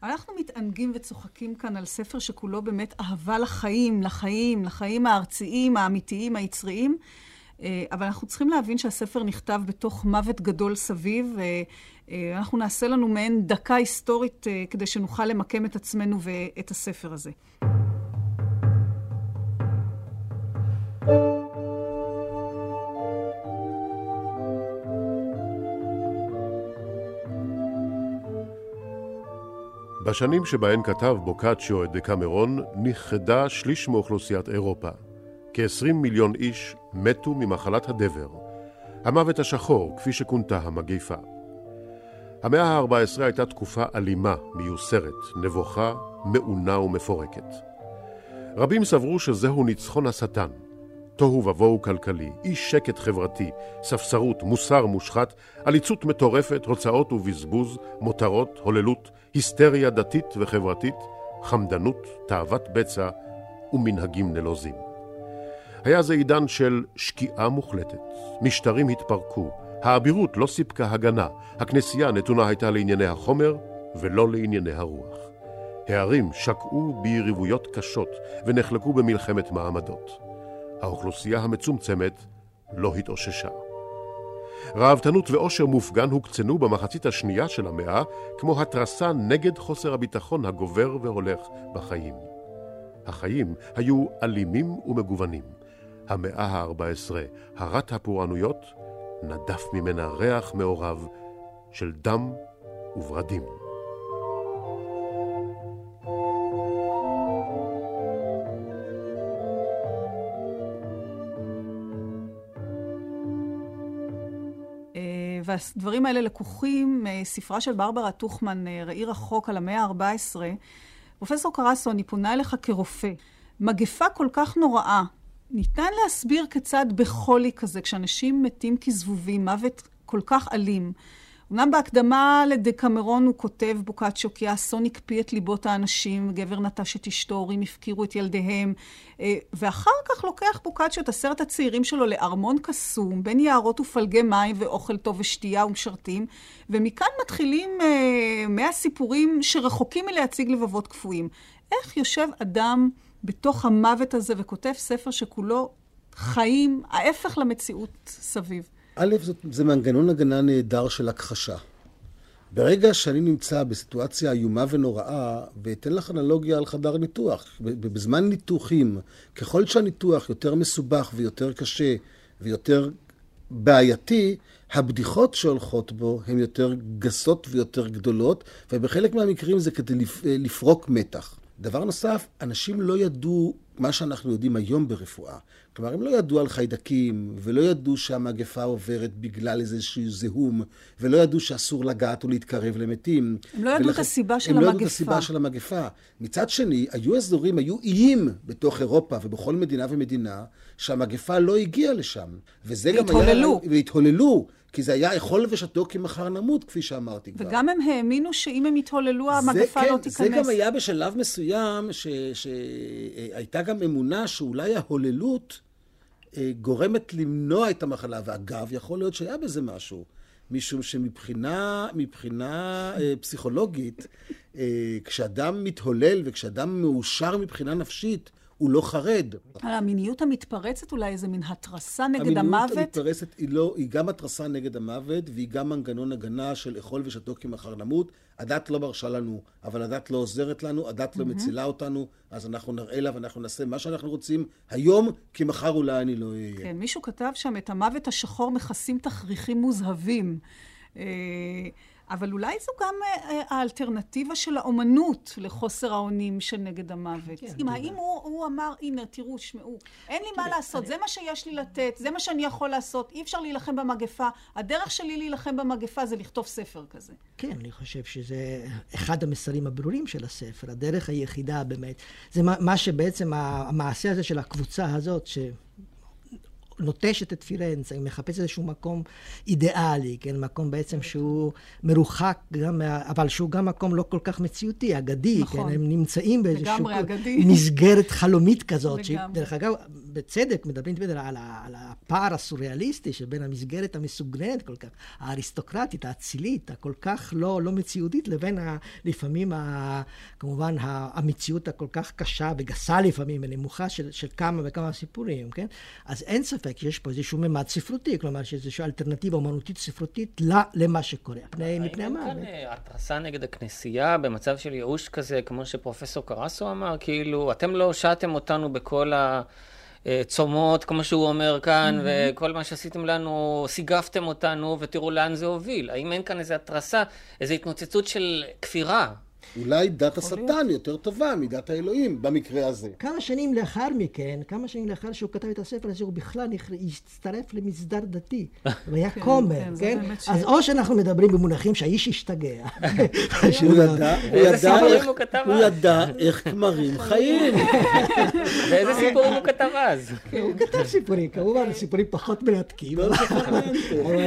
אנחנו מתענגים וצוחקים כאן על ספר שכולו באמת אהבה לחיים, לחיים, לחיים הארציים, האמיתיים, היצריים. אה, אבל אנחנו צריכים להבין שהספר נכתב בתוך מוות גדול סביב. אה, אנחנו נעשה לנו מעין דקה היסטורית אה, כדי שנוכל למקם את עצמנו ואת הספר הזה. בשנים שבהן כתב בוקאצ'יו את דקמרון, נכחדה שליש מאוכלוסיית אירופה. כ-20 מיליון איש מתו ממחלת הדבר, המוות השחור, כפי שכונתה המגיפה. המאה ה-14 הייתה תקופה אלימה, מיוסרת, נבוכה, מעונה ומפורקת. רבים סברו שזהו ניצחון השטן. תוהו ובוהו כלכלי, אי שקט חברתי, ספסרות, מוסר מושחת, עליצות מטורפת, הוצאות ובזבוז, מותרות, הוללות, היסטריה דתית וחברתית, חמדנות, תאוות בצע ומנהגים נלוזים. היה זה עידן של שקיעה מוחלטת, משטרים התפרקו, האבירות לא סיפקה הגנה, הכנסייה נתונה הייתה לענייני החומר ולא לענייני הרוח. הערים שקעו ביריבויות קשות ונחלקו במלחמת מעמדות. האוכלוסייה המצומצמת לא התאוששה. ראוותנות ועושר מופגן הוקצנו במחצית השנייה של המאה כמו התרסה נגד חוסר הביטחון הגובר והולך בחיים. החיים היו אלימים ומגוונים. המאה ה-14, הרת הפורענויות, נדף ממנה ריח מעורב של דם וברדים. אה, והדברים האלה לקוחים מספרה של ברברה טוכמן, אה, ראי רחוק על המאה ה-14. פרופסור קרסו, אני פונה אליך כרופא. מגפה כל כך נוראה, ניתן להסביר כיצד בחולי כזה, כשאנשים מתים כזבובים, מוות כל כך אלים. אמנם בהקדמה לדקמרון הוא כותב בוקאצ'ו כי האסון הקפיא את ליבות האנשים, גבר נטש את אשתו, הורים הפקירו את ילדיהם, אה, ואחר כך לוקח בוקאצ'ו את עשרת הצעירים שלו לארמון קסום, בין יערות ופלגי מים ואוכל טוב ושתייה ומשרתים, ומכאן מתחילים אה, מאה סיפורים שרחוקים מלהציג לבבות קפואים. איך יושב אדם בתוך המוות הזה וכותב ספר שכולו חיים, ההפך למציאות סביב? א', זאת, זה מנגנון הגנה נהדר של הכחשה. ברגע שאני נמצא בסיטואציה איומה ונוראה, ואתן לך אנלוגיה על חדר ניתוח, בזמן ניתוחים, ככל שהניתוח יותר מסובך ויותר קשה ויותר בעייתי, הבדיחות שהולכות בו הן יותר גסות ויותר גדולות, ובחלק מהמקרים זה כדי לפרוק מתח. דבר נוסף, אנשים לא ידעו מה שאנחנו יודעים היום ברפואה. כלומר, הם לא ידעו על חיידקים, ולא ידעו שהמגפה עוברת בגלל איזשהו זיהום, ולא ידעו שאסור לגעת או להתקרב למתים. הם לא ידעו ולכן, את הסיבה של הם המגפה. הם לא ידעו את הסיבה של המגפה. מצד שני, היו אזורים, היו איים בתוך אירופה ובכל מדינה ומדינה, שהמגפה לא הגיעה לשם. וזה גם היה... והתהוללו. והתהוללו. כי זה היה אכול ושתו כי מחר נמות, כפי שאמרתי כבר. וגם הם האמינו שאם הם יתהוללו, המגפה כן, לא תיכנס. זה גם היה בשלב מסוים, שהייתה גם אמונה שאולי ההוללות גורמת למנוע את המחלה. ואגב, יכול להיות שהיה בזה משהו. משום שמבחינה מבחינה אה, פסיכולוגית, אה, כשאדם מתהולל וכשאדם מאושר מבחינה נפשית, הוא לא חרד. המיניות המתפרצת אולי איזה מין התרסה נגד המיניות המוות? המיניות המתפרצת היא, לא, היא גם התרסה נגד המוות, והיא גם מנגנון הגנה של אכול ושתו כי מחר נמות. הדת לא מרשה לנו, אבל הדת לא עוזרת לנו, הדת לא מצילה אותנו, אז אנחנו נראה לה ואנחנו נעשה מה שאנחנו רוצים היום, כי מחר אולי אני לא אהיה. כן, מישהו כתב שם, את המוות השחור מכסים תכריכים מוזהבים. אה, אבל אולי זו גם אה, האלטרנטיבה של האומנות לחוסר האונים שנגד המוות. כן, אם האם הוא, הוא אמר, הנה, תראו, שמעו, אין לי מה לעשות. זה מה שיש לי לתת, זה מה שאני יכול לעשות, אי אפשר להילחם במגפה. הדרך שלי להילחם במגפה זה לכתוב ספר כזה. כן, אני חושב שזה אחד המסרים הברורים של הספר, הדרך היחידה באמת. זה מה, מה שבעצם המעשה הזה של הקבוצה הזאת, ש... נוטשת את פירנצה, היא מחפשת איזשהו מקום אידיאלי, כן? מקום בעצם שהוא מרוחק גם, אבל שהוא גם מקום לא כל כך מציאותי, אגדי, נכון. כן? הם נמצאים באיזשהו מסגרת חלומית כזאת, שדרך אגב, בצדק מדברים תמיד על, על הפער הסוריאליסטי שבין המסגרת המסוגננת כל כך, האריסטוקרטית, האצילית, הכל כך לא, לא מציאותית, לבין ה, לפעמים, ה, כמובן, המציאות הכל כך קשה וגסה לפעמים, ונמוכה של, של כמה וכמה סיפורים, כן? אז אין ספק שיש פה איזשהו ממד ספרותי, כלומר שיש איזושהי אלטרנטיבה אומנותית ספרותית למה שקורה, מפני, מפני המוות. האם אין כאן התרסה נגד הכנסייה במצב של ייאוש כזה, כמו שפרופסור קרסו אמר? כאילו, אתם לא הושעתם אותנו בכל ה... צומות, כמו שהוא אומר כאן, mm-hmm. וכל מה שעשיתם לנו, סיגפתם אותנו, ותראו לאן זה הוביל. האם אין כאן איזו התרסה, איזו התנוצצות של כפירה? אולי דת השטן יותר טובה מדת האלוהים במקרה הזה. כמה שנים לאחר מכן, כמה שנים לאחר שהוא כתב את הספר הזה, הוא בכלל הצטרף למסדר דתי. הוא היה כן, כומר, כן? כן? אז או שאנחנו מדברים במונחים שהאיש השתגע. הוא ידע איך כמרים חיים. ואיזה סיפורים הוא כתב אז? הוא כתב סיפורים, כמובן, סיפורים פחות מרתקים. אבל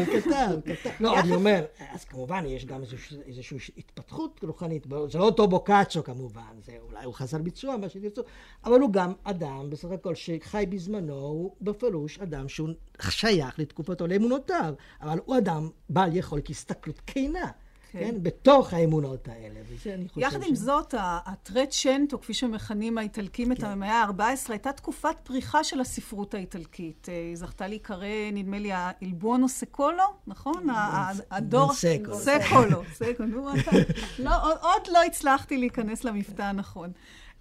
כתב, כתב. לא, אני אומר, אז כמובן יש גם איזושהי התפתחות רוחנית. זה לא אותו בוקאצ'ו כמובן, זה אולי הוא חסר ביצוע, מה שתרצו, אבל הוא גם אדם, בסך הכל, שחי בזמנו, הוא בפירוש אדם שהוא שייך לתקופתו לאמונותיו, אבל הוא אדם בעל יכולת הסתכלות כנה. כן. כן, בתוך האמונות האלה, וזה אני חושב יחד ש... עם זאת, הטרט שנטו, כפי שמכנים האיטלקים כן. את המאה ה-14, הייתה תקופת פריחה של הספרות האיטלקית. אה, היא זכתה להיקרא, נדמה לי, האלבונו סקולו, נכון? הדור... סקולו. סקולו, סקולו. לא, עוד לא הצלחתי להיכנס למבטא הנכון.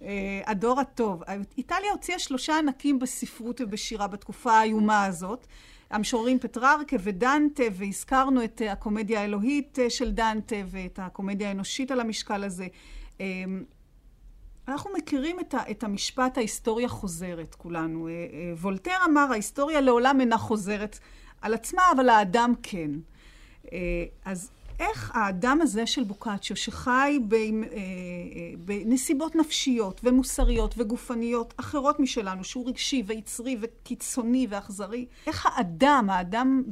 אה, הדור הטוב. איטליה הוציאה שלושה ענקים בספרות ובשירה בתקופה האיומה הזאת. המשוררים פטררקה ודנטה, והזכרנו את אה, הקומדיה האלוהית אה, של דנטה ואת הקומדיה האנושית על המשקל הזה. אמ, אנחנו מכירים את, את המשפט ההיסטוריה חוזרת, כולנו. אה, וולטר אמר, ההיסטוריה לעולם אינה חוזרת על עצמה, אבל האדם כן. אז איך האדם הזה של בוקאצ'ו, שחי אה, אה, בנסיבות נפשיות ומוסריות וגופניות אחרות משלנו, שהוא רגשי ויצרי וקיצוני ואכזרי, איך האדם, האדם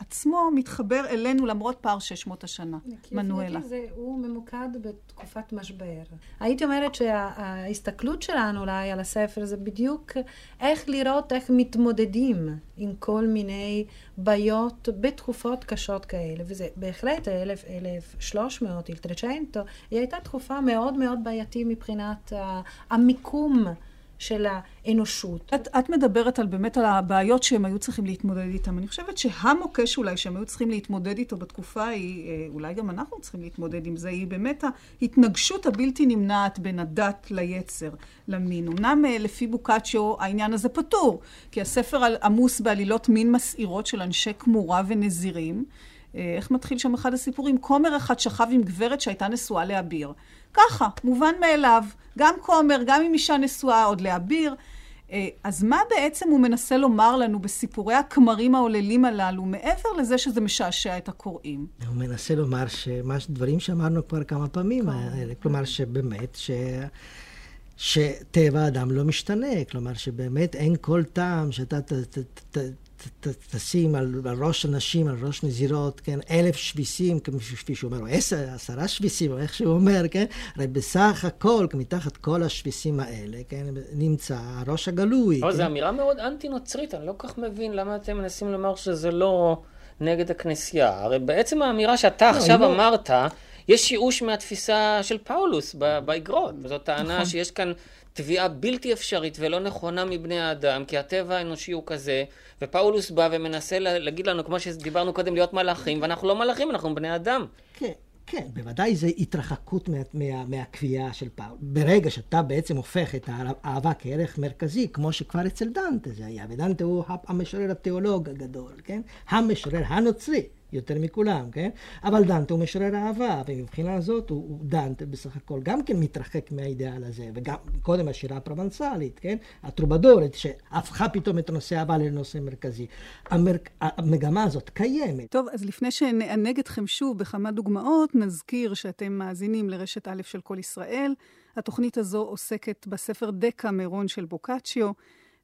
עצמו מתחבר אלינו למרות פער 600 השנה. מנואלה. זה, הוא ממוקד בתקופת משבר. הייתי אומרת שההסתכלות שלנו אולי על הספר זה בדיוק איך לראות איך מתמודדים עם כל מיני בעיות בתקופות קשות כאלה. וזה בהחלט 1300, אילטרצ'נטו, היא הייתה תקופה מאוד מאוד בעייתית מבחינת המיקום. של האנושות. את, את מדברת על באמת על הבעיות שהם היו צריכים להתמודד איתן. אני חושבת שהמוקש אולי שהם היו צריכים להתמודד איתו בתקופה היא, אה, אולי גם אנחנו צריכים להתמודד עם זה, היא באמת ההתנגשות הבלתי נמנעת בין הדת ליצר, למין. אמנם אה, לפי בוקאצ'ו העניין הזה פתור, כי הספר עמוס בעלילות מין מסעירות של אנשי כמורה ונזירים. אה, איך מתחיל שם אחד הסיפורים? כומר אחד שכב עם גברת שהייתה נשואה לאביר. ככה, מובן מאליו. גם כומר, גם עם אישה נשואה, עוד לאביר. אה, אז מה בעצם הוא מנסה לומר לנו בסיפורי הכמרים העוללים הללו, מעבר לזה שזה משעשע את הקוראים? הוא מנסה לומר דברים שאמרנו כבר כמה פעמים, כן. כלומר שבאמת, ש... שטבע האדם לא משתנה, כלומר שבאמת אין כל טעם שאתה ת, ת, ת, ת, תשים על, על ראש הנשים, על ראש נזירות, כן, אלף שביסים, כפי שהוא אומר, או עשר, עשרה שביסים, או איך שהוא אומר, כן, הרי בסך הכל, מתחת כל השביסים האלה, כן, נמצא הראש הגלוי. אבל כן? זו אמירה מאוד אנטי-נוצרית, אני לא כל כך מבין למה אתם מנסים לומר שזה לא... נגד הכנסייה. הרי בעצם האמירה שאתה לא, עכשיו לא... אמרת, יש ייאוש מהתפיסה של פאולוס באגרות. זאת טענה נכון. שיש כאן תביעה בלתי אפשרית ולא נכונה מבני האדם, כי הטבע האנושי הוא כזה, ופאולוס בא ומנסה להגיד לנו, כמו שדיברנו קודם, להיות מלאכים, ואנחנו לא מלאכים, אנחנו בני אדם. כן. כן, בוודאי זה התרחקות מה, מה, מהקביעה של פאול. ברגע שאתה בעצם הופך את האהבה כערך מרכזי, כמו שכבר אצל דנטה זה היה, ודנטה הוא המשורר התיאולוג הגדול, כן? המשורר הנוצרי. יותר מכולם, כן? אבל דנטה הוא משורר אהבה, ומבחינה זאת הוא, הוא דנטה בסך הכל גם כן מתרחק מהאידאל הזה, וגם קודם השירה הפרובנסלית, כן? הטרובדורית, שהפכה פתאום את נושא אהבה לנושא מרכזי. המר... המגמה הזאת קיימת. טוב, אז לפני שנענג אתכם שוב בכמה דוגמאות, נזכיר שאתם מאזינים לרשת א' של כל ישראל. התוכנית הזו עוסקת בספר דקה מירון של בוקאצ'יו.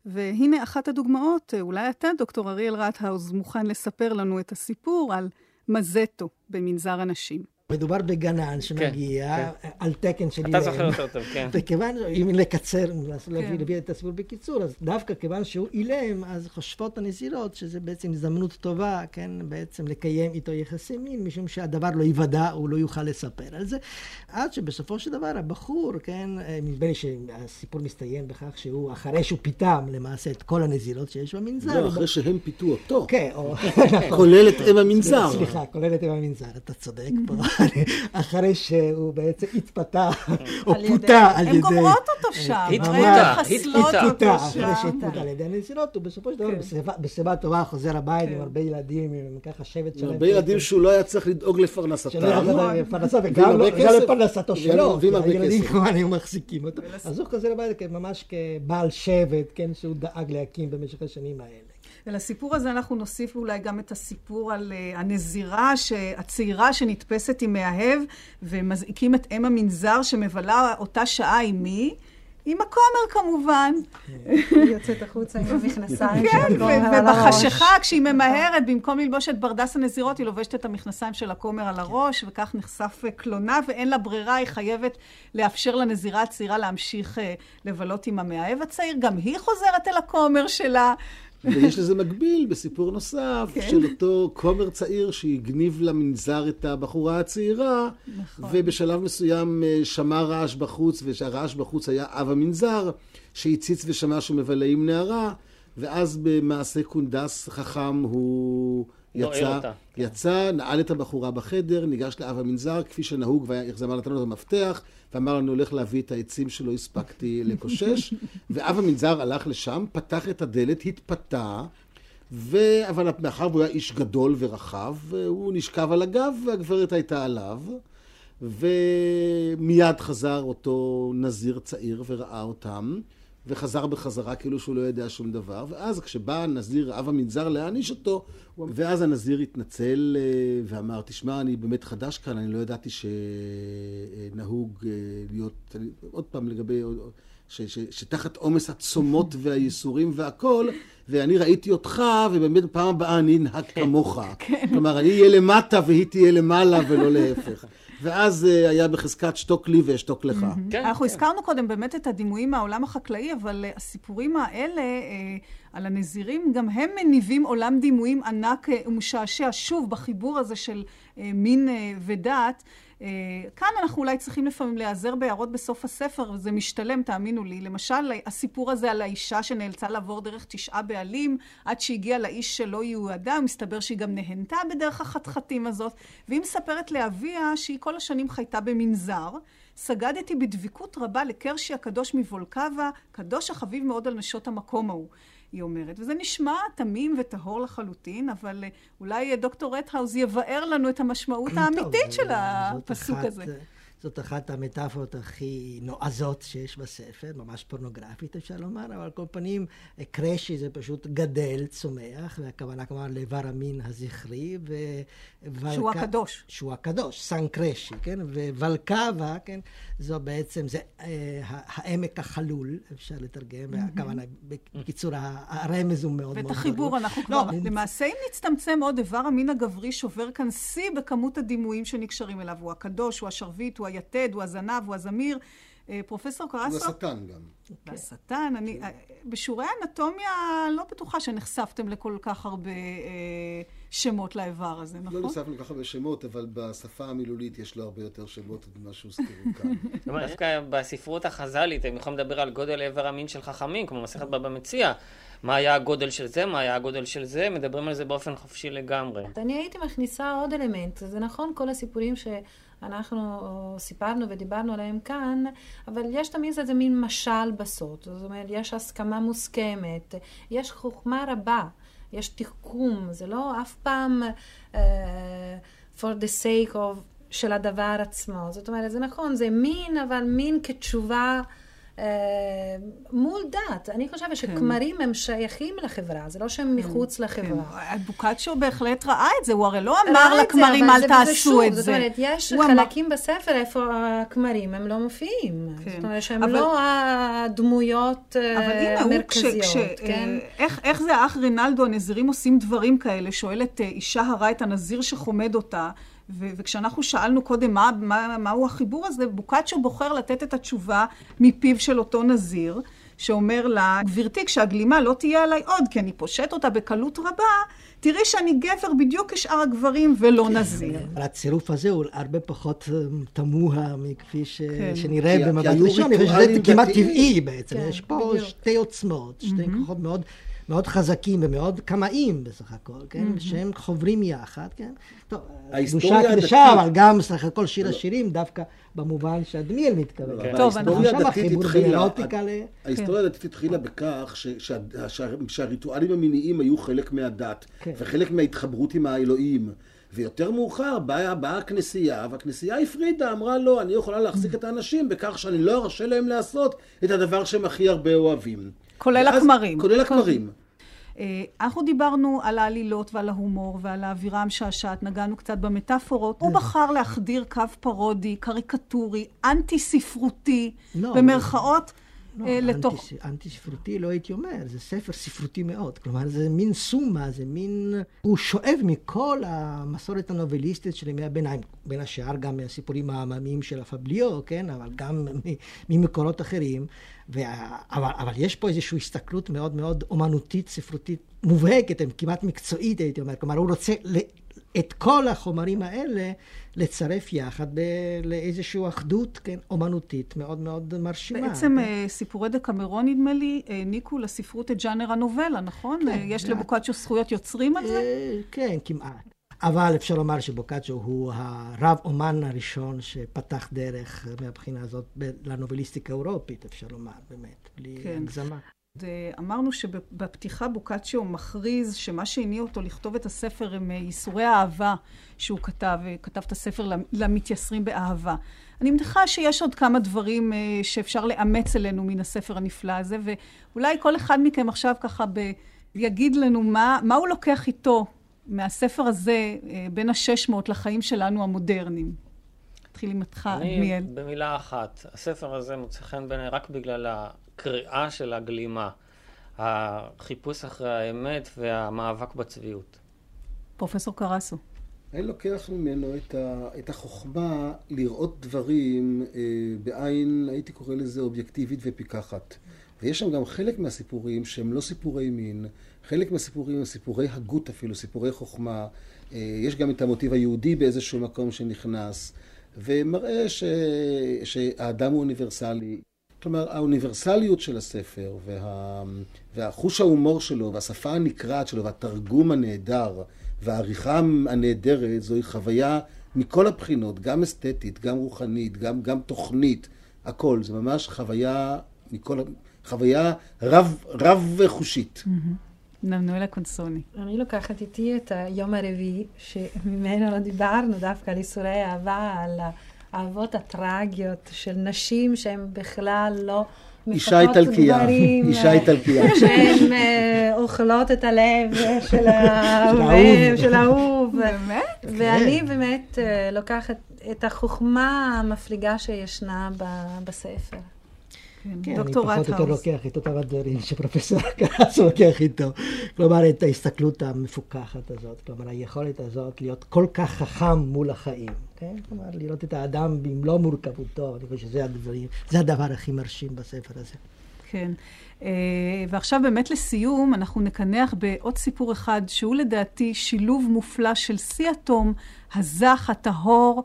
והנה אחת הדוגמאות, אולי אתה, דוקטור אריאל רטהאוז, מוכן לספר לנו את הסיפור על מזטו במנזר הנשים. מדובר בגנן שמגיע כן, כן. על תקן של אילם. אתה זוכר אותו טוב, כן. וכיוון, אם לקצר, להביא כן. את הסיפור בקיצור, אז דווקא כיוון שהוא אילם, אז חושבות הנזירות שזה בעצם הזדמנות טובה, כן, בעצם לקיים איתו יחסי מין, משום שהדבר לא ייוודע, הוא לא יוכל לספר על זה. עד שבסופו של דבר הבחור, כן, נדמה לי שהסיפור מסתיים בכך שהוא, אחרי שהוא פיתם למעשה את כל הנזירות שיש במנזר. לא, אחרי שהם פיתו אותו. כן, כולל את אם המנזר. סליחה, כולל את אם המנזר, אתה צודק פה. אחרי שהוא בעצם התפתה, או פותה על ידי... הן גומרות אותו שם. התפותה, התפותה. אחרי שהתפתה על ידי הנסילות, הוא בסופו של דבר כן. בשיבה טובה חוזר הבית עם כן. הרבה ילדים, עם ככה שבט שלהם. הרבה ילדים שהוא לא היה צריך לדאוג לפרנסתם. שלא היה לפרנסה, וגם לא- לפרנסתו שלו. הילדים כמובן היו מחזיקים אותו. אז הוא חוזר לבית ממש כבעל שבט, כן, שהוא דאג להקים במשך השנים האלה. ולסיפור הזה אנחנו נוסיף אולי גם את הסיפור על uh, הנזירה הצעירה שנתפסת עם מאהב, ומזעיקים את אם המנזר שמבלה אותה שעה עם מי? עם הכומר כמובן. היא יוצאת החוצה עם המכנסיים כן, ובחשיכה כשהיא ממהרת, במקום ללבוש את ברדס הנזירות, היא לובשת את המכנסיים של הכומר על הראש, וכך נחשף קלונה, ואין לה ברירה, היא חייבת לאפשר לנזירה הצעירה להמשיך אה, לבלות עם המאהב הצעיר. גם היא חוזרת אל הכומר שלה. ויש לזה מקביל בסיפור נוסף, כן. של אותו כומר צעיר שהגניב למנזר את הבחורה הצעירה, נכון. ובשלב מסוים אה, שמע רעש בחוץ, והרעש בחוץ היה אב המנזר, שהציץ ושמע שהוא מבלה עם נערה, ואז במעשה קונדס חכם הוא... יצא, יצא, נעל את הבחורה בחדר, ניגש לאב המנזר, כפי שנהוג, והחזמה נתן לו את המפתח, ואמר לנו, הולך להביא את העצים שלא הספקתי לקושש. ואב המנזר הלך לשם, פתח את הדלת, התפתה, ו... אבל מאחר והוא היה איש גדול ורחב, הוא נשכב על הגב, והגברת הייתה עליו. ומיד חזר אותו נזיר צעיר וראה אותם. וחזר בחזרה כאילו שהוא לא יודע שום דבר. ואז כשבא הנזיר, אב המנזר, להעניש אותו, ואז הנזיר התנצל אה, ואמר, תשמע, אני באמת חדש כאן, אני לא ידעתי שנהוג אה, להיות, עוד פעם לגבי... ש, ש, שתחת עומס הצומות והייסורים והכול, ואני ראיתי אותך, ובאמת בפעם הבאה אני אנהג כן, כמוך. כן. כלומר, אני אהיה למטה והיא תהיה למעלה, ולא להפך. ואז uh, היה בחזקת שתוק לי ואשתוק לך. כן, אנחנו כן. הזכרנו קודם באמת את הדימויים מהעולם החקלאי, אבל uh, הסיפורים האלה uh, על הנזירים, גם הם מניבים עולם דימויים ענק ומשעשע, שוב, בחיבור הזה של מין ודת. אה, כאן אנחנו אולי צריכים לפעמים להיעזר בהערות בסוף הספר, וזה משתלם, תאמינו לי. למשל, הסיפור הזה על האישה שנאלצה לעבור דרך תשעה בעלים, עד שהגיעה לאיש שלא יהודה, מסתבר שהיא גם נהנתה בדרך החתחתים הזאת, והיא מספרת לאביה שהיא כל השנים חייתה במנזר. סגדתי בדבקות רבה לקרשי הקדוש מוולקבה, קדוש החביב מאוד על נשות המקום ההוא. היא אומרת. וזה נשמע תמים וטהור לחלוטין, אבל אה, אולי אה, דוקטור רטהאוז יבאר לנו את המשמעות האמיתית של הפסוק הזה. זאת אחת המטאפורות הכי נועזות שיש בספר, ממש פורנוגרפית אפשר לומר, אבל על כל פנים קרשי זה פשוט גדל, צומח, והכוונה כלומר לאיבר המין הזכרי, ו... שהוא הקדוש. שהוא הקדוש, סן קרשי, כן? וולקאבה, כן? זו בעצם, זה אה, העמק החלול, אפשר לתרגם, והכוונה, בקיצור, הרמז הוא מאוד מאוד ואת החיבור אנחנו לא, כבר, למעשה אם נצטמצם עוד, איבר המין הגברי שובר כאן שיא בכמות הדימויים שנקשרים אליו. הוא הקדוש, הוא השרביט, הוא היתד, הוא הזנב, הוא הזמיר. אה, פרופסור הוא קרסו, השטן גם. והשטן, אני, אה, בשיעורי אנטומיה לא בטוחה שנחשפתם לכל כך הרבה אה, שמות לאיבר הזה, נכון? לא ניספנו ככה בשמות, אבל בשפה המילולית יש לו הרבה יותר שמות ממה שהוזכרו כאן. אומרת, דווקא בספרות החז"לית הם יכולים לדבר על גודל איבר המין של חכמים, כמו מסכת בבא מציע. מה היה הגודל של זה, מה היה הגודל של זה, מדברים על זה באופן חופשי לגמרי. אני הייתי מכניסה עוד אלמנט. זה נכון כל הסיפורים שאנחנו סיפרנו ודיברנו עליהם כאן, אבל יש תמיד איזה מין משל בסוד. זאת אומרת, יש הסכמה מוסכמת, יש חוכמה רבה, יש תחכום, זה לא אף פעם uh, for the sake of של הדבר עצמו. זאת אומרת, זה נכון, זה מין, אבל מין כתשובה מול דת. אני חושבת שכמרים הם שייכים לחברה, זה לא שהם מחוץ לחברה. כן. בוקאצ'ו בהחלט ראה את זה, הוא הרי לא אמר לכמרים אל תעשו את זאת זה. אומרת, יש חלקים בספר איפה הכמרים הם לא מופיעים. כן. זאת אומרת שהם לא הדמויות אה. המרכזיות, כן? אה, איך, איך זה האח רינלדו, הנזירים עושים דברים כאלה? שואלת אה, אישה הרה את הנזיר שחומד אותה, ו- וכשאנחנו שאלנו קודם מה, מה, מהו החיבור הזה, בוקאצ'ו בוחר לתת את התשובה מפיו של אותו נזיר, שאומר לה, גברתי, כשהגלימה לא תהיה עליי עוד, כי אני פושט אותה בקלות רבה, תראי שאני גבר בדיוק כשאר הגברים ולא נזיר. אבל הצירוף הזה הוא הרבה פחות אה, תמוה מכפי ש... כן. שנראה במבט ראשון, אני חושב שזה כמעט. טבעי בעצם. כן, יש פה בדיוק. שתי עוצמות, שתי כוחות מאוד... מאוד חזקים ומאוד קמאים בסך הכל, כן? שהם חוברים יחד, כן? טוב, ההיסטוריה קדושה הדתית- קדושה, אבל גם בסך הכל שיר השירים דווקא במובן שאדמיאל מתכוון. כן. טוב, ההיסטוריה שם החיבור בין אירוטיקה ל... ההיסטוריה הדתית התחילה בכך ש- שה- שה- שהריטואלים המיניים היו חלק מהדת, כן. וחלק מההתחברות עם האלוהים. ויותר מאוחר באה, באה הכנסייה, והכנסייה הפרידה, אמרה לא, אני יכולה להחזיק את האנשים בכך שאני לא ארשה להם לעשות את הדבר שהם הכי הרבה אוהבים. כולל הכמרים. כולל הכמרים. אה, אנחנו דיברנו על העלילות ועל ההומור ועל האווירה המשעשעת, נגענו קצת במטאפורות. הוא בחר להחדיר קו פרודי, קריקטורי, אנטי-ספרותי, לא, במרכאות, לא, אה, לתוך... אנטי, אנטי ספרותי לא הייתי אומר, זה ספר ספרותי מאוד. כלומר, זה מין סומה, זה מין... הוא שואב מכל המסורת הנובליסטית של ימי הביניים, בין השאר גם מהסיפורים העממיים של הפבליו, כן? אבל גם ממקורות אחרים. וה... אבל, אבל יש פה איזושהי הסתכלות מאוד מאוד אומנותית, ספרותית, מובהקת, כמעט מקצועית, הייתי אומר. כלומר, הוא רוצה... את כל החומרים האלה לצרף יחד ב- לאיזושהי אחדות כן, אומנותית מאוד מאוד מרשימה. בעצם כן. אה, סיפורי דקמרון, נדמה לי, העניקו לספרות את ג'אנר הנובלה, נכון? כן, אה, יש זה- לבוקאצ'ו זכויות יוצרים על זה? אה, כן, כמעט. אבל אפשר לומר שבוקאצ'ו הוא הרב אומן הראשון שפתח דרך מהבחינה הזאת לנובליסטיקה האירופית, אפשר לומר, באמת, בלי כן. הגזמה. אה, אמרנו שבפתיחה בוקאצ'ו מכריז שמה שהניע אותו לכתוב את הספר הם אה, ייסורי האהבה שהוא כתב, אה, כתב את הספר למ- למתייסרים באהבה. אני מניחה שיש עוד כמה דברים שאפשר לאמץ אלינו מן הספר הנפלא הזה, ואולי כל אחד מכם עכשיו ככה ב... יגיד לנו מה, מה הוא לוקח איתו מהספר הזה בין השש מאות לחיים שלנו המודרניים. נתחיל עם אותך, אני, דניאל. במילה אחת, הספר הזה מוצא חן בעיניי רק בגלל הקריאה של הגלימה, החיפוש אחרי האמת והמאבק בצביעות. פרופסור קרסו. אני לוקח ממנו את, ה, את החוכמה לראות דברים אה, בעין, הייתי קורא לזה אובייקטיבית ופיקחת. ויש שם גם חלק מהסיפורים שהם לא סיפורי מין, חלק מהסיפורים הם סיפורי הגות אפילו, סיפורי חוכמה. אה, יש גם את המוטיב היהודי באיזשהו מקום שנכנס, ומראה ש, שהאדם הוא אוניברסלי. כלומר, האוניברסליות של הספר, וה, והחוש ההומור שלו, והשפה הנקרעת שלו, והתרגום הנהדר, והעריכה הנהדרת, זוהי חוויה מכל הבחינות, גם אסתטית, גם רוחנית, גם, גם תוכנית, הכל. זה ממש חוויה מכל, חוויה רב, רב חושית. נמנואלה קונסוני. אני לוקחת איתי את היום הרביעי, שממנו לא דיברנו, דווקא על איסורי אהבה, על האהבות הטרגיות של נשים שהן בכלל לא אישה גברים, אישה איטלקייה. שהן אה, אוכלות את הלב של האהוב. של האהוב. באמת? ואני באמת אה, לוקחת את החוכמה המפליגה שישנה ב- בספר. כן, כן, דוקטור אני רטהאוס. פחות או יותר לוקח את אותם הדברים שפרופסור קרס לוקח איתו. כלומר, את ההסתכלות המפוכחת הזאת, כלומר, היכולת הזאת להיות כל כך חכם מול החיים, כן? כלומר, לראות את האדם במלוא מורכבותו, אני חושב שזה הדברים, זה הדבר הכי מרשים בספר הזה. כן. אה, ועכשיו באמת לסיום, אנחנו נקנח בעוד סיפור אחד, שהוא לדעתי שילוב מופלא של שיא התום, הזך, הטהור,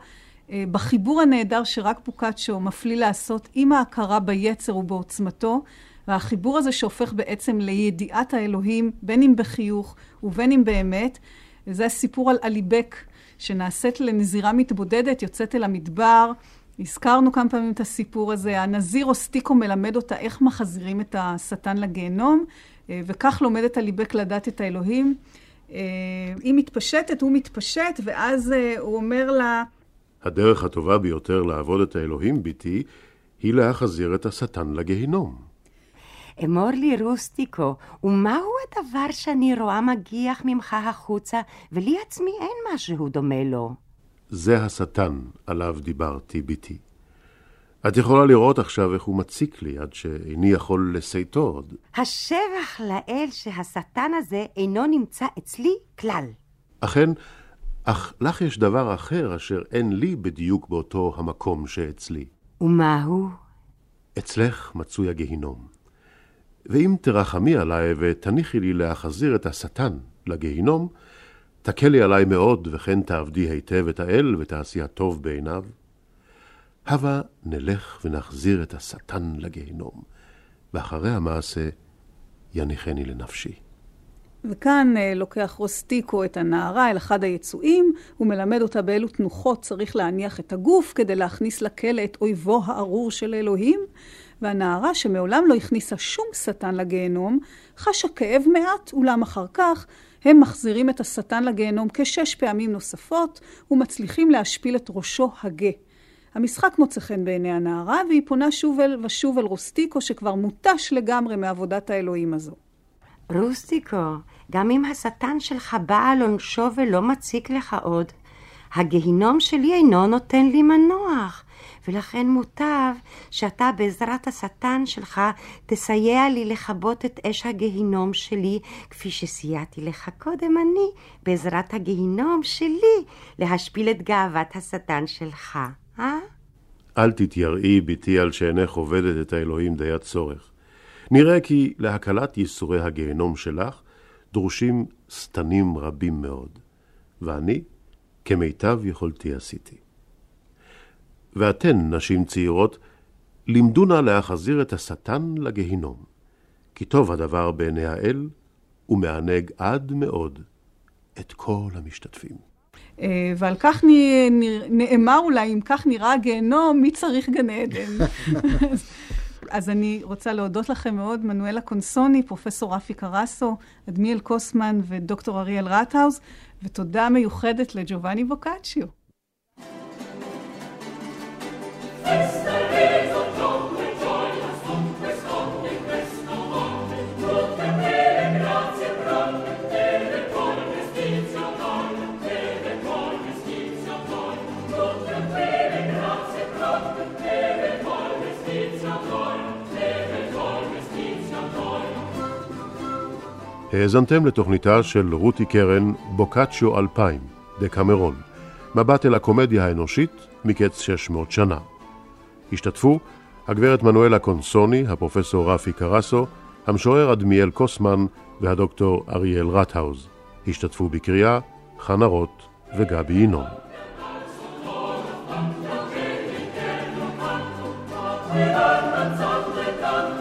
בחיבור הנהדר שרק פוקאצ'ו מפליא לעשות עם ההכרה ביצר ובעוצמתו, והחיבור הזה שהופך בעצם לידיעת האלוהים, בין אם בחיוך ובין אם באמת. זה הסיפור על אליבק, שנעשית לנזירה מתבודדת, יוצאת אל המדבר. הזכרנו כמה פעמים את הסיפור הזה. הנזיר אוסטיקו מלמד אותה איך מחזירים את השטן לגיהנום, אה, וכך לומדת אליבק לדעת את האלוהים. אה, היא מתפשטת, הוא מתפשט, ואז אה, הוא אומר לה, הדרך הטובה ביותר לעבוד את האלוהים, בתי, היא להחזיר את השטן לגיהינום. אמור לי, רוסטיקו, ומהו הדבר שאני רואה מגיח ממך החוצה, ולי עצמי אין משהו דומה לו? זה השטן עליו דיברתי, בתי. את יכולה לראות עכשיו איך הוא מציק לי, עד שאיני יכול לסייתו עוד. השבח לאל שהשטן הזה אינו נמצא אצלי כלל. אכן, אך לך יש דבר אחר אשר אין לי בדיוק באותו המקום שאצלי. ומהו? אצלך מצוי הגיהינום. ואם תרחמי עליי ותניחי לי להחזיר את השטן לגיהינום, תקלי עליי מאוד, וכן תעבדי היטב את האל ותעשי הטוב בעיניו. הבה נלך ונחזיר את השטן לגיהינום, ואחרי המעשה יניחני לנפשי. וכאן אה, לוקח רוסטיקו את הנערה אל אחד היצואים, הוא מלמד אותה באילו תנוחות צריך להניח את הגוף כדי להכניס לכלא את אויבו הארור של אלוהים, והנערה שמעולם לא הכניסה שום שטן לגיהנום, חשה כאב מעט, אולם אחר כך הם מחזירים את השטן לגיהנום כשש פעמים נוספות, ומצליחים להשפיל את ראשו הגה. המשחק מוצא חן בעיני הנערה, והיא פונה שוב אל ושוב אל רוסטיקו, שכבר מותש לגמרי מעבודת האלוהים הזו. רוסטיקו, גם אם השטן שלך בא על עונשו ולא מציק לך עוד, הגיהינום שלי אינו נותן לי מנוח, ולכן מוטב שאתה בעזרת השטן שלך תסייע לי לכבות את אש הגיהינום שלי, כפי שסייעתי לך קודם אני, בעזרת הגיהינום שלי, להשפיל את גאוות השטן שלך, אה? אל תתייראי, בתי, על שאינך עובדת את האלוהים די הצורך. נראה כי להקלת ייסורי הגיהנום שלך דרושים שטנים רבים מאוד, ואני, כמיטב יכולתי עשיתי. ואתן, נשים צעירות, לימדו נא להחזיר את השטן לגיהינום, כי טוב הדבר בעיני האל, ומענג עד מאוד את כל המשתתפים. אה, ועל כך נאמר אולי, אם כך נראה הגיהנום, מי צריך גן עדן? אז אני רוצה להודות לכם מאוד, מנואלה קונסוני, פרופסור רפי קרסו, אדמיאל קוסמן ודוקטור אריאל רטהאוז, ותודה מיוחדת לג'ובאני בוקאצ'יו. האזנתם לתוכניתה של רותי קרן, בוקאצ'יו 2000, דקמרון, מבט אל הקומדיה האנושית מקץ 600 שנה. השתתפו הגברת מנואלה קונסוני, הפרופסור רפי קרסו, המשורר אדמיאל קוסמן והדוקטור אריאל רטהאוז. השתתפו בקריאה חנה רוט וגבי ינון. Thank